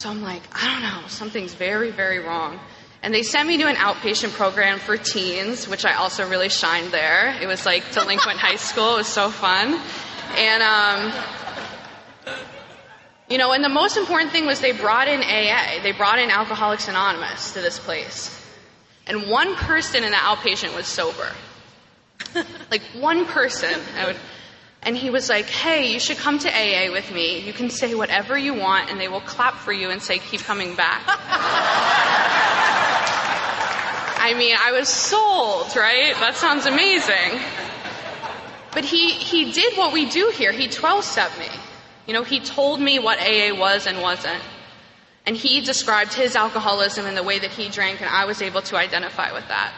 So I'm like, I don't know, something's very, very wrong. And they sent me to an outpatient program for teens, which I also really shined there. It was like delinquent high school. It was so fun. And, um, you know, and the most important thing was they brought in AA. They brought in Alcoholics Anonymous to this place. And one person in the outpatient was sober. like one person. Would, and he was like, hey, you should come to AA with me. You can say whatever you want and they will clap for you and say, keep coming back. I mean, I was sold, right? That sounds amazing. But he, he did what we do here. He 12 stepped me. You know, he told me what AA was and wasn't. And he described his alcoholism and the way that he drank, and I was able to identify with that.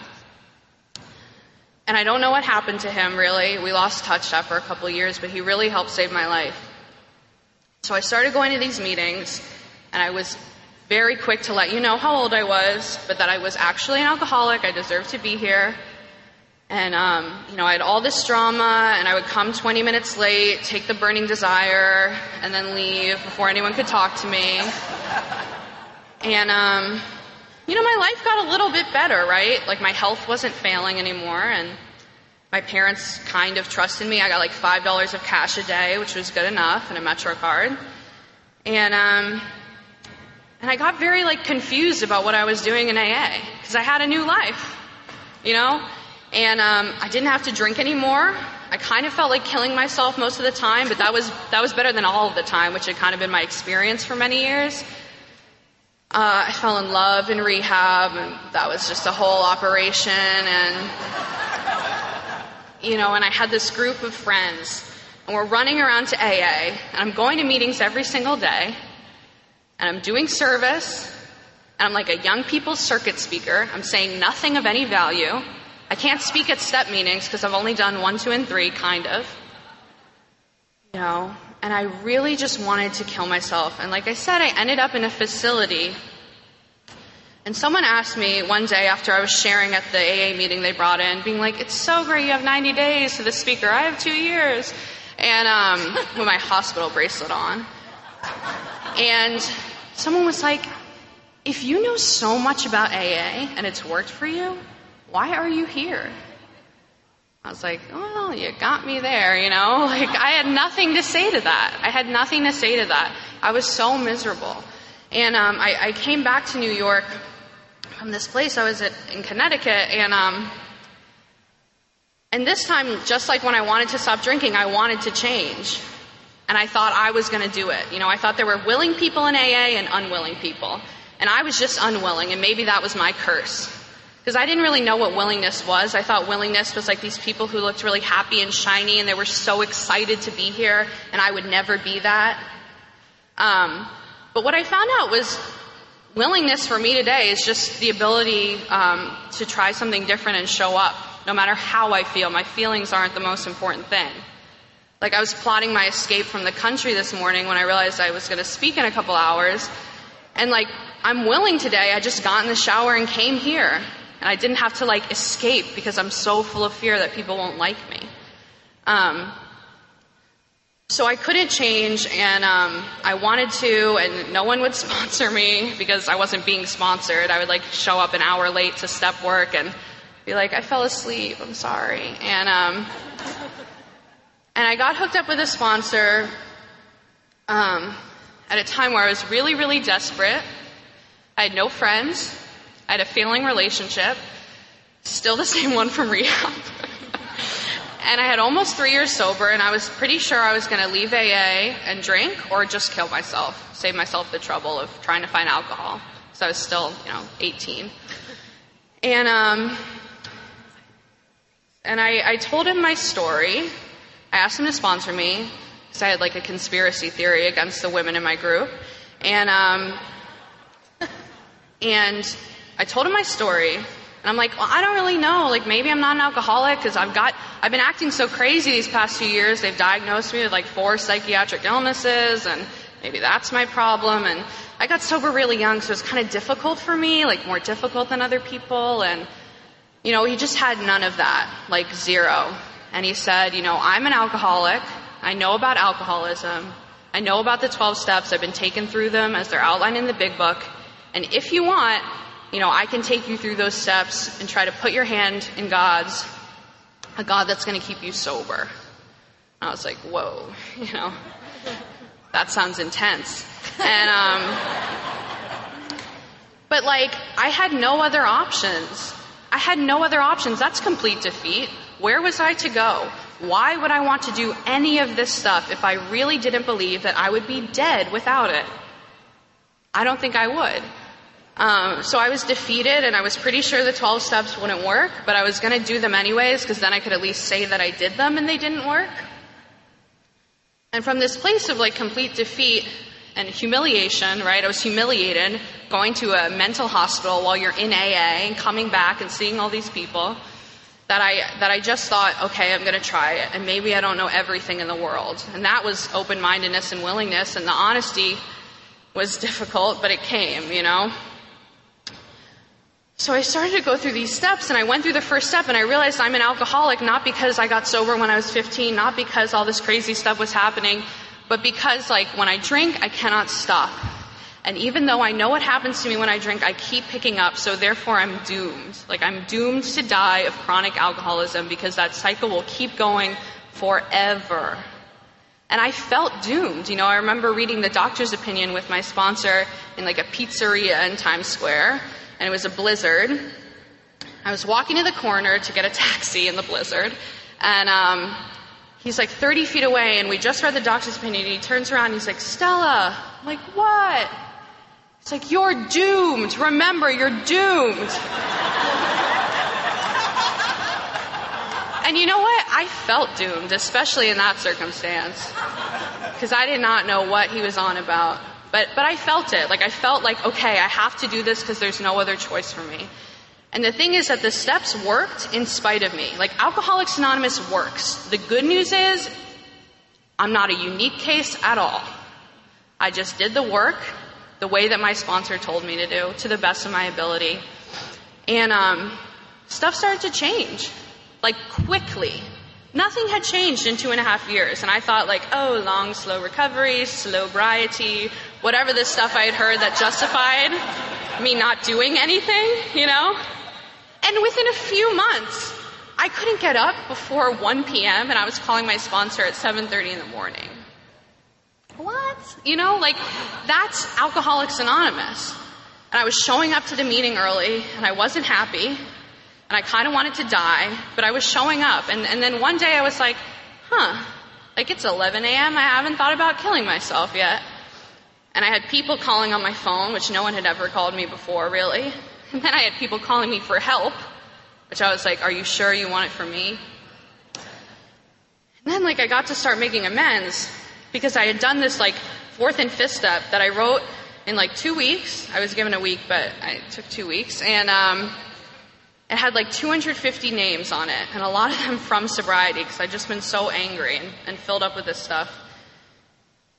And I don't know what happened to him, really. We lost touch after a couple years, but he really helped save my life. So I started going to these meetings, and I was very quick to let you know how old I was, but that I was actually an alcoholic. I deserved to be here. And, um, you know, I had all this drama, and I would come 20 minutes late, take the burning desire, and then leave before anyone could talk to me. And, um, you know, my life got a little bit better, right? Like my health wasn't failing anymore, and my parents kind of trusted me. I got like $5 of cash a day, which was good enough, and a Metro card. And, um, and I got very like confused about what I was doing in AA, because I had a new life, you know? And um, I didn't have to drink anymore. I kind of felt like killing myself most of the time, but that was that was better than all of the time, which had kind of been my experience for many years. Uh, I fell in love in rehab, and that was just a whole operation. And you know, and I had this group of friends, and we're running around to AA, and I'm going to meetings every single day, and I'm doing service, and I'm like a young people's circuit speaker. I'm saying nothing of any value. I can't speak at step meetings because I've only done one, two, and three, kind of. You know, and I really just wanted to kill myself. And like I said, I ended up in a facility. And someone asked me one day after I was sharing at the AA meeting they brought in, being like, it's so great you have 90 days to the speaker. I have two years. And, um, with my hospital bracelet on. And someone was like, if you know so much about AA and it's worked for you, why are you here? I was like, well, you got me there, you know? Like, I had nothing to say to that. I had nothing to say to that. I was so miserable. And um, I, I, came back to New York from this place I was at in Connecticut, and um, and this time, just like when I wanted to stop drinking, I wanted to change. And I thought I was going to do it. You know, I thought there were willing people in AA and unwilling people. And I was just unwilling, and maybe that was my curse. Because I didn't really know what willingness was. I thought willingness was like these people who looked really happy and shiny and they were so excited to be here, and I would never be that. Um, but what I found out was willingness for me today is just the ability um, to try something different and show up, no matter how I feel. My feelings aren't the most important thing. Like I was plotting my escape from the country this morning when I realized I was going to speak in a couple hours, and like I'm willing today. I just got in the shower and came here. And I didn't have to like escape because I'm so full of fear that people won't like me. Um, so I couldn't change, and um, I wanted to, and no one would sponsor me because I wasn't being sponsored. I would like show up an hour late to step work and be like, "I fell asleep. I'm sorry." And um, and I got hooked up with a sponsor um, at a time where I was really, really desperate. I had no friends. I had a failing relationship, still the same one from rehab. and I had almost three years sober, and I was pretty sure I was going to leave AA and drink or just kill myself, save myself the trouble of trying to find alcohol. So I was still, you know, 18. And, um, and I, I told him my story. I asked him to sponsor me because I had like a conspiracy theory against the women in my group. And, um, and I told him my story, and I'm like, well, I don't really know. Like, maybe I'm not an alcoholic because I've got, I've been acting so crazy these past few years. They've diagnosed me with like four psychiatric illnesses, and maybe that's my problem. And I got sober really young, so it's kind of difficult for me, like more difficult than other people. And, you know, he just had none of that, like zero. And he said, you know, I'm an alcoholic. I know about alcoholism. I know about the 12 steps. I've been taken through them as they're outlined in the big book. And if you want, you know, I can take you through those steps and try to put your hand in God's, a God that's going to keep you sober. I was like, whoa, you know, that sounds intense. And, um, but like, I had no other options. I had no other options. That's complete defeat. Where was I to go? Why would I want to do any of this stuff if I really didn't believe that I would be dead without it? I don't think I would. Um, so I was defeated, and I was pretty sure the 12 steps wouldn't work, but I was going to do them anyways because then I could at least say that I did them and they didn't work. And from this place of like complete defeat and humiliation, right? I was humiliated going to a mental hospital while you're in AA and coming back and seeing all these people that I that I just thought, okay, I'm going to try it, and maybe I don't know everything in the world. And that was open-mindedness and willingness, and the honesty was difficult, but it came, you know. So I started to go through these steps and I went through the first step and I realized I'm an alcoholic not because I got sober when I was 15, not because all this crazy stuff was happening, but because like when I drink, I cannot stop. And even though I know what happens to me when I drink, I keep picking up, so therefore I'm doomed. Like I'm doomed to die of chronic alcoholism because that cycle will keep going forever. And I felt doomed. You know, I remember reading the doctor's opinion with my sponsor in like a pizzeria in Times Square and it was a blizzard. I was walking to the corner to get a taxi in the blizzard, and um, he's like 30 feet away, and we just read the doctor's opinion, and he turns around and he's like, Stella, I'm like, what? It's like, you're doomed. Remember, you're doomed. and you know what? I felt doomed, especially in that circumstance. Because I did not know what he was on about. But, but I felt it. Like I felt like, okay, I have to do this because there's no other choice for me. And the thing is that the steps worked in spite of me. Like Alcoholics Anonymous works. The good news is, I'm not a unique case at all. I just did the work the way that my sponsor told me to do, to the best of my ability. And um, stuff started to change, like quickly. Nothing had changed in two and a half years, and I thought like, oh, long, slow recovery, slow sobriety, whatever this stuff I had heard that justified me not doing anything, you know? And within a few months, I couldn't get up before 1 p.m. and I was calling my sponsor at 7:30 in the morning. What? You know, like that's Alcoholics Anonymous. And I was showing up to the meeting early and I wasn't happy and I kind of wanted to die, but I was showing up. And, and then one day I was like, huh, like it's 11 a.m. I haven't thought about killing myself yet. And I had people calling on my phone, which no one had ever called me before, really. And then I had people calling me for help, which I was like, are you sure you want it from me? And then like I got to start making amends because I had done this like fourth and fifth step that I wrote in like two weeks. I was given a week, but I took two weeks. And, um, it had like 250 names on it, and a lot of them from sobriety because I'd just been so angry and, and filled up with this stuff.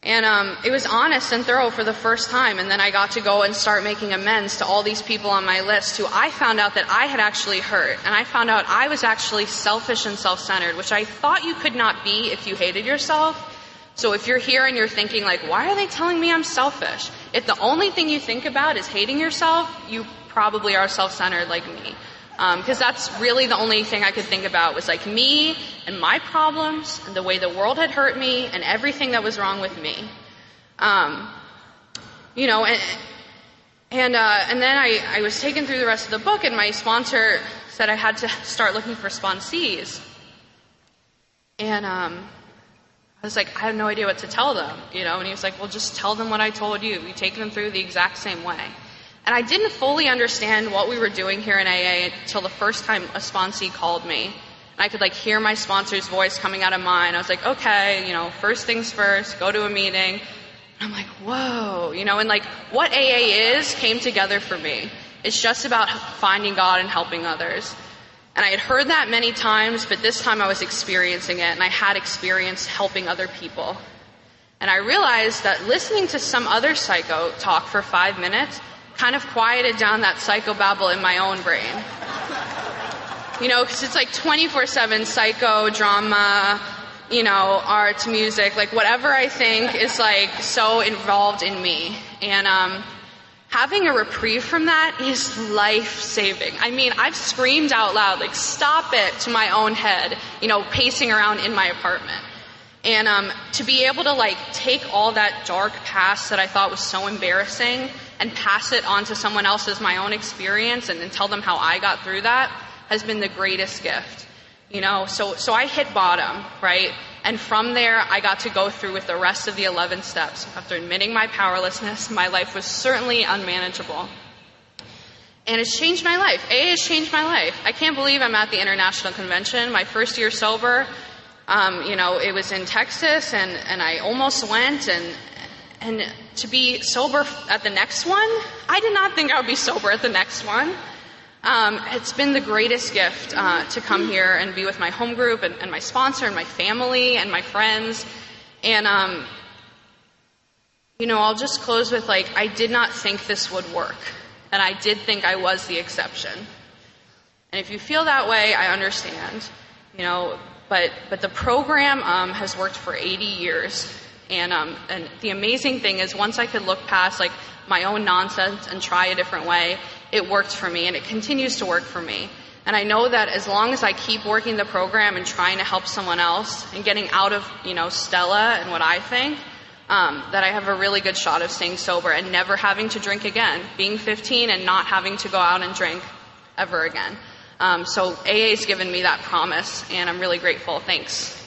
And um, it was honest and thorough for the first time, and then I got to go and start making amends to all these people on my list who I found out that I had actually hurt, and I found out I was actually selfish and self-centered, which I thought you could not be if you hated yourself. So if you're here and you're thinking like, why are they telling me I'm selfish? If the only thing you think about is hating yourself, you probably are self-centered like me because um, that's really the only thing I could think about was like me and my problems and the way the world had hurt me and everything that was wrong with me. Um, you know, and and uh, and then I, I was taken through the rest of the book, and my sponsor said I had to start looking for sponsees. And um, I was like, I have no idea what to tell them, you know. And he was like, Well, just tell them what I told you. You take them through the exact same way. And I didn't fully understand what we were doing here in AA until the first time a sponsee called me. And I could like hear my sponsor's voice coming out of mine. I was like, okay, you know, first things first, go to a meeting. And I'm like, whoa, you know, and like what AA is came together for me. It's just about finding God and helping others. And I had heard that many times, but this time I was experiencing it and I had experience helping other people. And I realized that listening to some other psycho talk for five minutes kind of quieted down that psychobabble in my own brain. You know, because it's like 24 7 psycho, drama, you know, art, music, like whatever I think is like so involved in me. And um, having a reprieve from that is life saving. I mean, I've screamed out loud, like, stop it to my own head, you know, pacing around in my apartment. And um, to be able to like take all that dark past that I thought was so embarrassing and pass it on to someone else as my own experience and, tell them how I got through that has been the greatest gift. You know, so, so I hit bottom, right? And from there, I got to go through with the rest of the 11 steps. After admitting my powerlessness, my life was certainly unmanageable. And it's changed my life. AA has changed my life. I can't believe I'm at the International Convention, my first year sober. Um, you know, it was in Texas, and, and I almost went, and, and to be sober at the next one, I did not think I would be sober at the next one. Um, it's been the greatest gift uh, to come here and be with my home group and, and, my sponsor and my family and my friends. And, um, you know, I'll just close with like, I did not think this would work. And I did think I was the exception. And if you feel that way, I understand. You know, but, but the program um, has worked for 80 years. And, um, and the amazing thing is once I could look past like my own nonsense and try a different way, it worked for me and it continues to work for me. And I know that as long as I keep working the program and trying to help someone else and getting out of, you know, Stella and what I think, um, that I have a really good shot of staying sober and never having to drink again. Being 15 and not having to go out and drink ever again. Um, so AA's given me that promise, and I'm really grateful. Thanks.